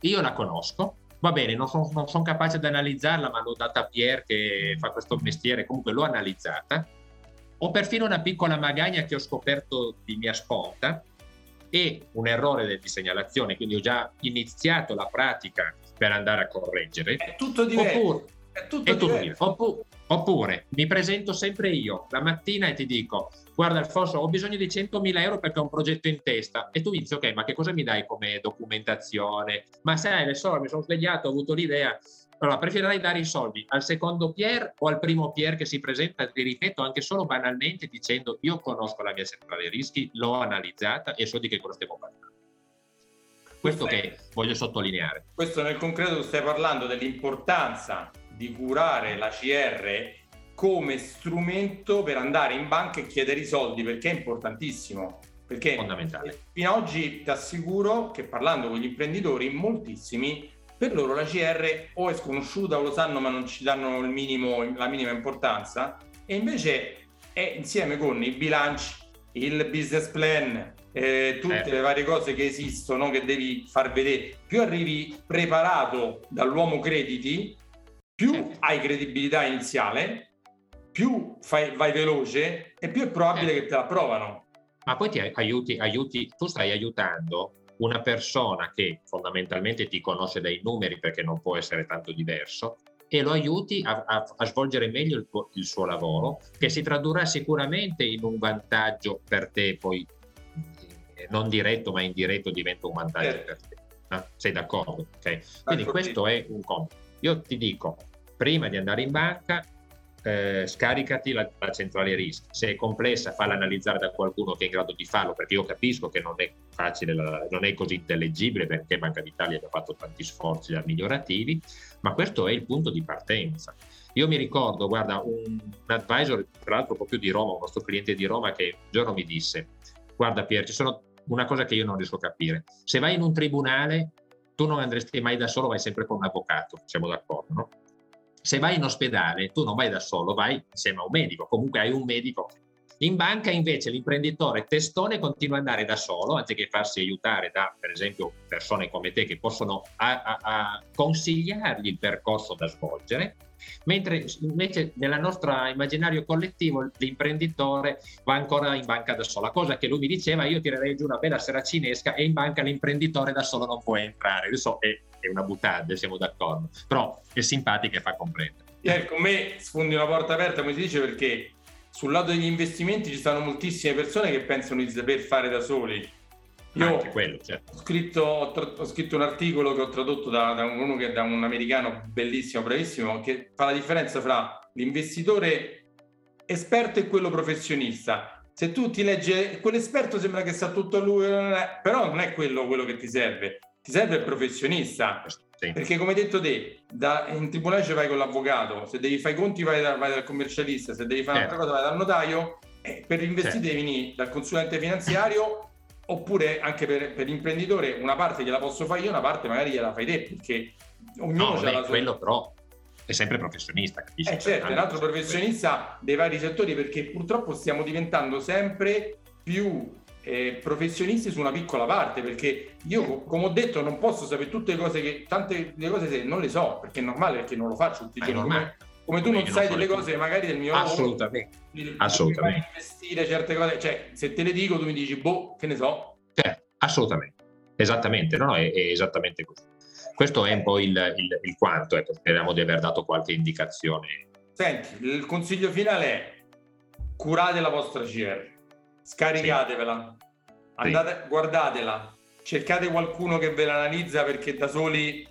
Io la conosco, va bene, non sono son capace di analizzarla, ma l'ho data a Pier che fa questo mestiere, comunque l'ho analizzata. Ho perfino una piccola magagna che ho scoperto di mia sponta e un errore di segnalazione, quindi ho già iniziato la pratica per andare a correggere. È tutto diverso. Oppure, è tutto, è tutto diverso. Oppure, oppure, mi presento sempre io la mattina e ti dico guarda Alfonso ho bisogno di 100.000 euro perché ho un progetto in testa e tu dici ok ma che cosa mi dai come documentazione? Ma sai le so, mi sono svegliato, ho avuto l'idea. Allora, preferirei dare i soldi al secondo Pier o al primo Pier che si presenta, ti ripeto, anche solo banalmente dicendo io conosco la mia centrale rischi, l'ho analizzata e so di che cosa stiamo parlando questo che voglio sottolineare. Questo nel concreto stai parlando dell'importanza di curare la CR come strumento per andare in banca e chiedere i soldi perché è importantissimo. Perché fondamentale. Fino ad oggi ti assicuro che parlando con gli imprenditori, moltissimi per loro la CR o è sconosciuta o lo sanno ma non ci danno minimo, la minima importanza e invece è insieme con i bilanci, il business plan, eh, tutte eh. le varie cose che esistono che devi far vedere. Più arrivi preparato dall'uomo crediti, più certo. hai credibilità iniziale, più fai, vai veloce e più è probabile eh. che te la approvano. Ma poi ti aiuti, aiuti, tu stai aiutando una persona che fondamentalmente ti conosce dai numeri perché non può essere tanto diverso e lo aiuti a, a, a svolgere meglio il, il, suo lavoro, che si tradurrà sicuramente in un vantaggio per te poi non diretto ma indiretto diventa un vantaggio certo. per te. Ah, sei d'accordo? Okay. Quindi questo è un compito. Io ti dico, prima di andare in banca, eh, scaricati la, la, centrale rischi. Se è complessa, falla analizzare da qualcuno che è in grado di farlo, perché io capisco che non è facile, la, non è così intellegibile, perché Banca d'Italia ha fatto tanti sforzi migliorativi, ma questo è il punto di partenza. Io mi ricordo, guarda, un, un advisor, tra l'altro proprio di Roma, un nostro cliente di Roma, che un giorno mi disse, guarda Pier, ci sono una cosa che io non riesco a capire. Se vai in un tribunale, tu non andresti mai da solo, vai sempre con un avvocato, siamo d'accordo, no? Se vai in ospedale, tu non vai da solo, vai insieme a un medico, comunque hai un medico. In banca invece l'imprenditore testone continua ad andare da solo, anziché farsi aiutare da, per esempio, persone come te che possono a, a, a consigliargli il percorso da svolgere mentre invece nel nostro immaginario collettivo l'imprenditore va ancora in banca da sola, cosa che lui mi diceva, io tirerei giù una bella seracinesca e in banca l'imprenditore da solo non può entrare, io so, è, è una buttata, siamo d'accordo, però è simpatica e fa comprendere. Eh, con me sfondi una porta aperta, come si dice, perché sul lato degli investimenti ci stanno moltissime persone che pensano di saper fare da soli io quello, certo. ho, scritto, ho, tra- ho, scritto, un articolo che ho tradotto da, da, uno che, da un americano bellissimo, bravissimo, che fa la differenza fra l'investitore esperto e quello professionista. Se tu ti leggi, quell'esperto sembra che sa tutto lui, però non è quello, quello che ti serve. Ti serve il professionista Sì. Perché come hai detto te, da, in tribunale ci vai con l'avvocato, se devi fare i conti vai, da, vai dal commercialista, se devi fare certo. un'altra cosa vai dal notaio, eh, per investire certo. devi venire dal consulente finanziario oppure anche per, per, l'imprenditore una parte gliela posso fare io, una parte magari gliela fai te, perché ognuno no, ha la sua... quello però è sempre professionista. Capisci? Eh certo, è un altro professionista dei vari settori perché purtroppo stiamo diventando sempre più eh, professionisti su una piccola parte perché io come ho detto non posso sapere tutte le cose che tante le cose non le so perché è normale perché non lo faccio tutti i giorni. come, come, tu non sai delle cose magari del mio assolutamente. lavoro, assolutamente. investire certe cose cioè se te le dico tu mi dici boh che ne so cioè, assolutamente. Esattamente no, no è, è esattamente così. Questo è un po' il, il, il quanto, ecco, speriamo di aver dato qualche indicazione. Senti, il consiglio finale è curate la vostra CR, scaricatevela, sì. andate, guardatela, cercate qualcuno che ve l'analizza perché da soli...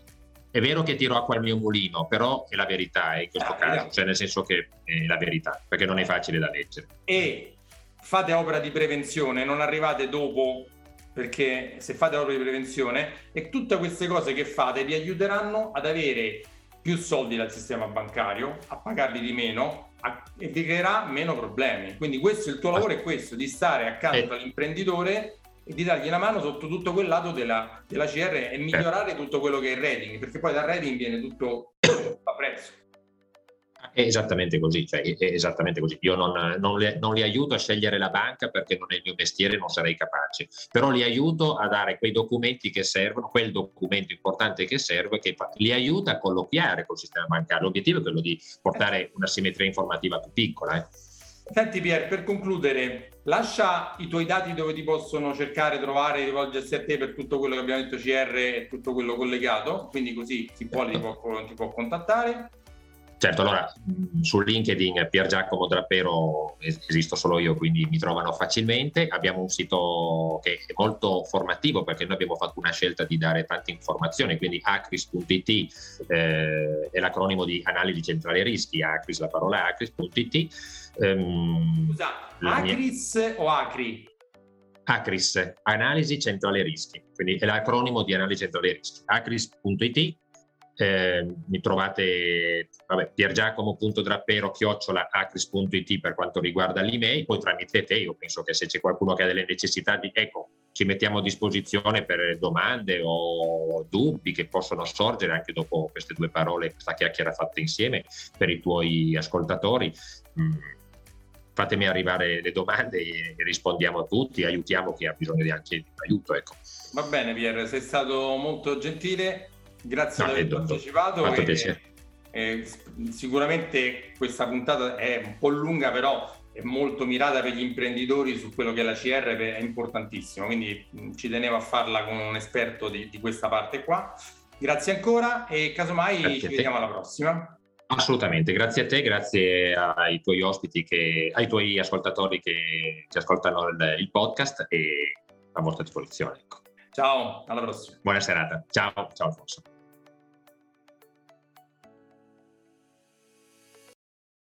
È vero che tiro acqua al mio mulino, però è la verità in questo ah, caso, cioè nel senso che è la verità, perché non è facile da leggere. E fate opera di prevenzione, non arrivate dopo perché se fate opere di prevenzione e tutte queste cose che fate vi aiuteranno ad avere più soldi dal sistema bancario, a pagarli di meno e vi creerà meno problemi. Quindi questo il tuo lavoro è questo, di stare accanto eh. all'imprenditore e di dargli la mano sotto tutto quel lato della, della CR e migliorare eh. tutto quello che è il rating, perché poi dal rating viene tutto a prezzo. È esattamente così, cioè, è esattamente così. Io non, non, le, non, li aiuto a scegliere la banca perché non è il mio mestiere, non sarei capace, però li aiuto a dare quei documenti che servono, quel documento importante che serve, che li aiuta a colloquiare col sistema bancario. L'obiettivo è quello di portare una simmetria informativa più piccola. Eh. Senti Pier, per concludere, lascia i tuoi dati dove ti possono cercare, trovare, rivolgersi a te per tutto quello che abbiamo detto CR e tutto quello collegato, quindi così chi vuole ti può, ti può contattare. Certo, allora su LinkedIn Pier Giacomo Drappero esisto solo io, quindi mi trovano facilmente. Abbiamo un sito che è molto formativo perché noi abbiamo fatto una scelta di dare tante informazioni, quindi acris.it eh, è l'acronimo di analisi centrale rischi, acris la parola acris.it. Um, Scusa, Acris mia... o Acri? Acris, analisi centrale rischi, quindi è l'acronimo di analisi centrale rischi, acris.it eh, mi trovate vabbè, piergiacomo.drappero chiocciola acris.it per quanto riguarda l'email, poi tramite te io penso che se c'è qualcuno che ha delle necessità di ecco, ci mettiamo a disposizione per domande o dubbi che possono sorgere anche dopo queste due parole, questa chiacchiera fatta insieme per i tuoi ascoltatori. Mm, fatemi arrivare le domande e rispondiamo a tutti, aiutiamo chi ha bisogno di anche di aiuto. Ecco. Va bene Pier, sei stato molto gentile Grazie no, per aver partecipato. E, e, sicuramente questa puntata è un po' lunga, però è molto mirata per gli imprenditori su quello che è la CR, è importantissimo, quindi ci tenevo a farla con un esperto di, di questa parte qua. Grazie ancora e casomai grazie ci vediamo alla prossima. Assolutamente, grazie a te, grazie ai tuoi ospiti, che, ai tuoi ascoltatori che ci ascoltano il, il podcast e a vostra disposizione. Ecco. Ciao, alla prossima. Buona serata. Ciao, ciao Alfonso.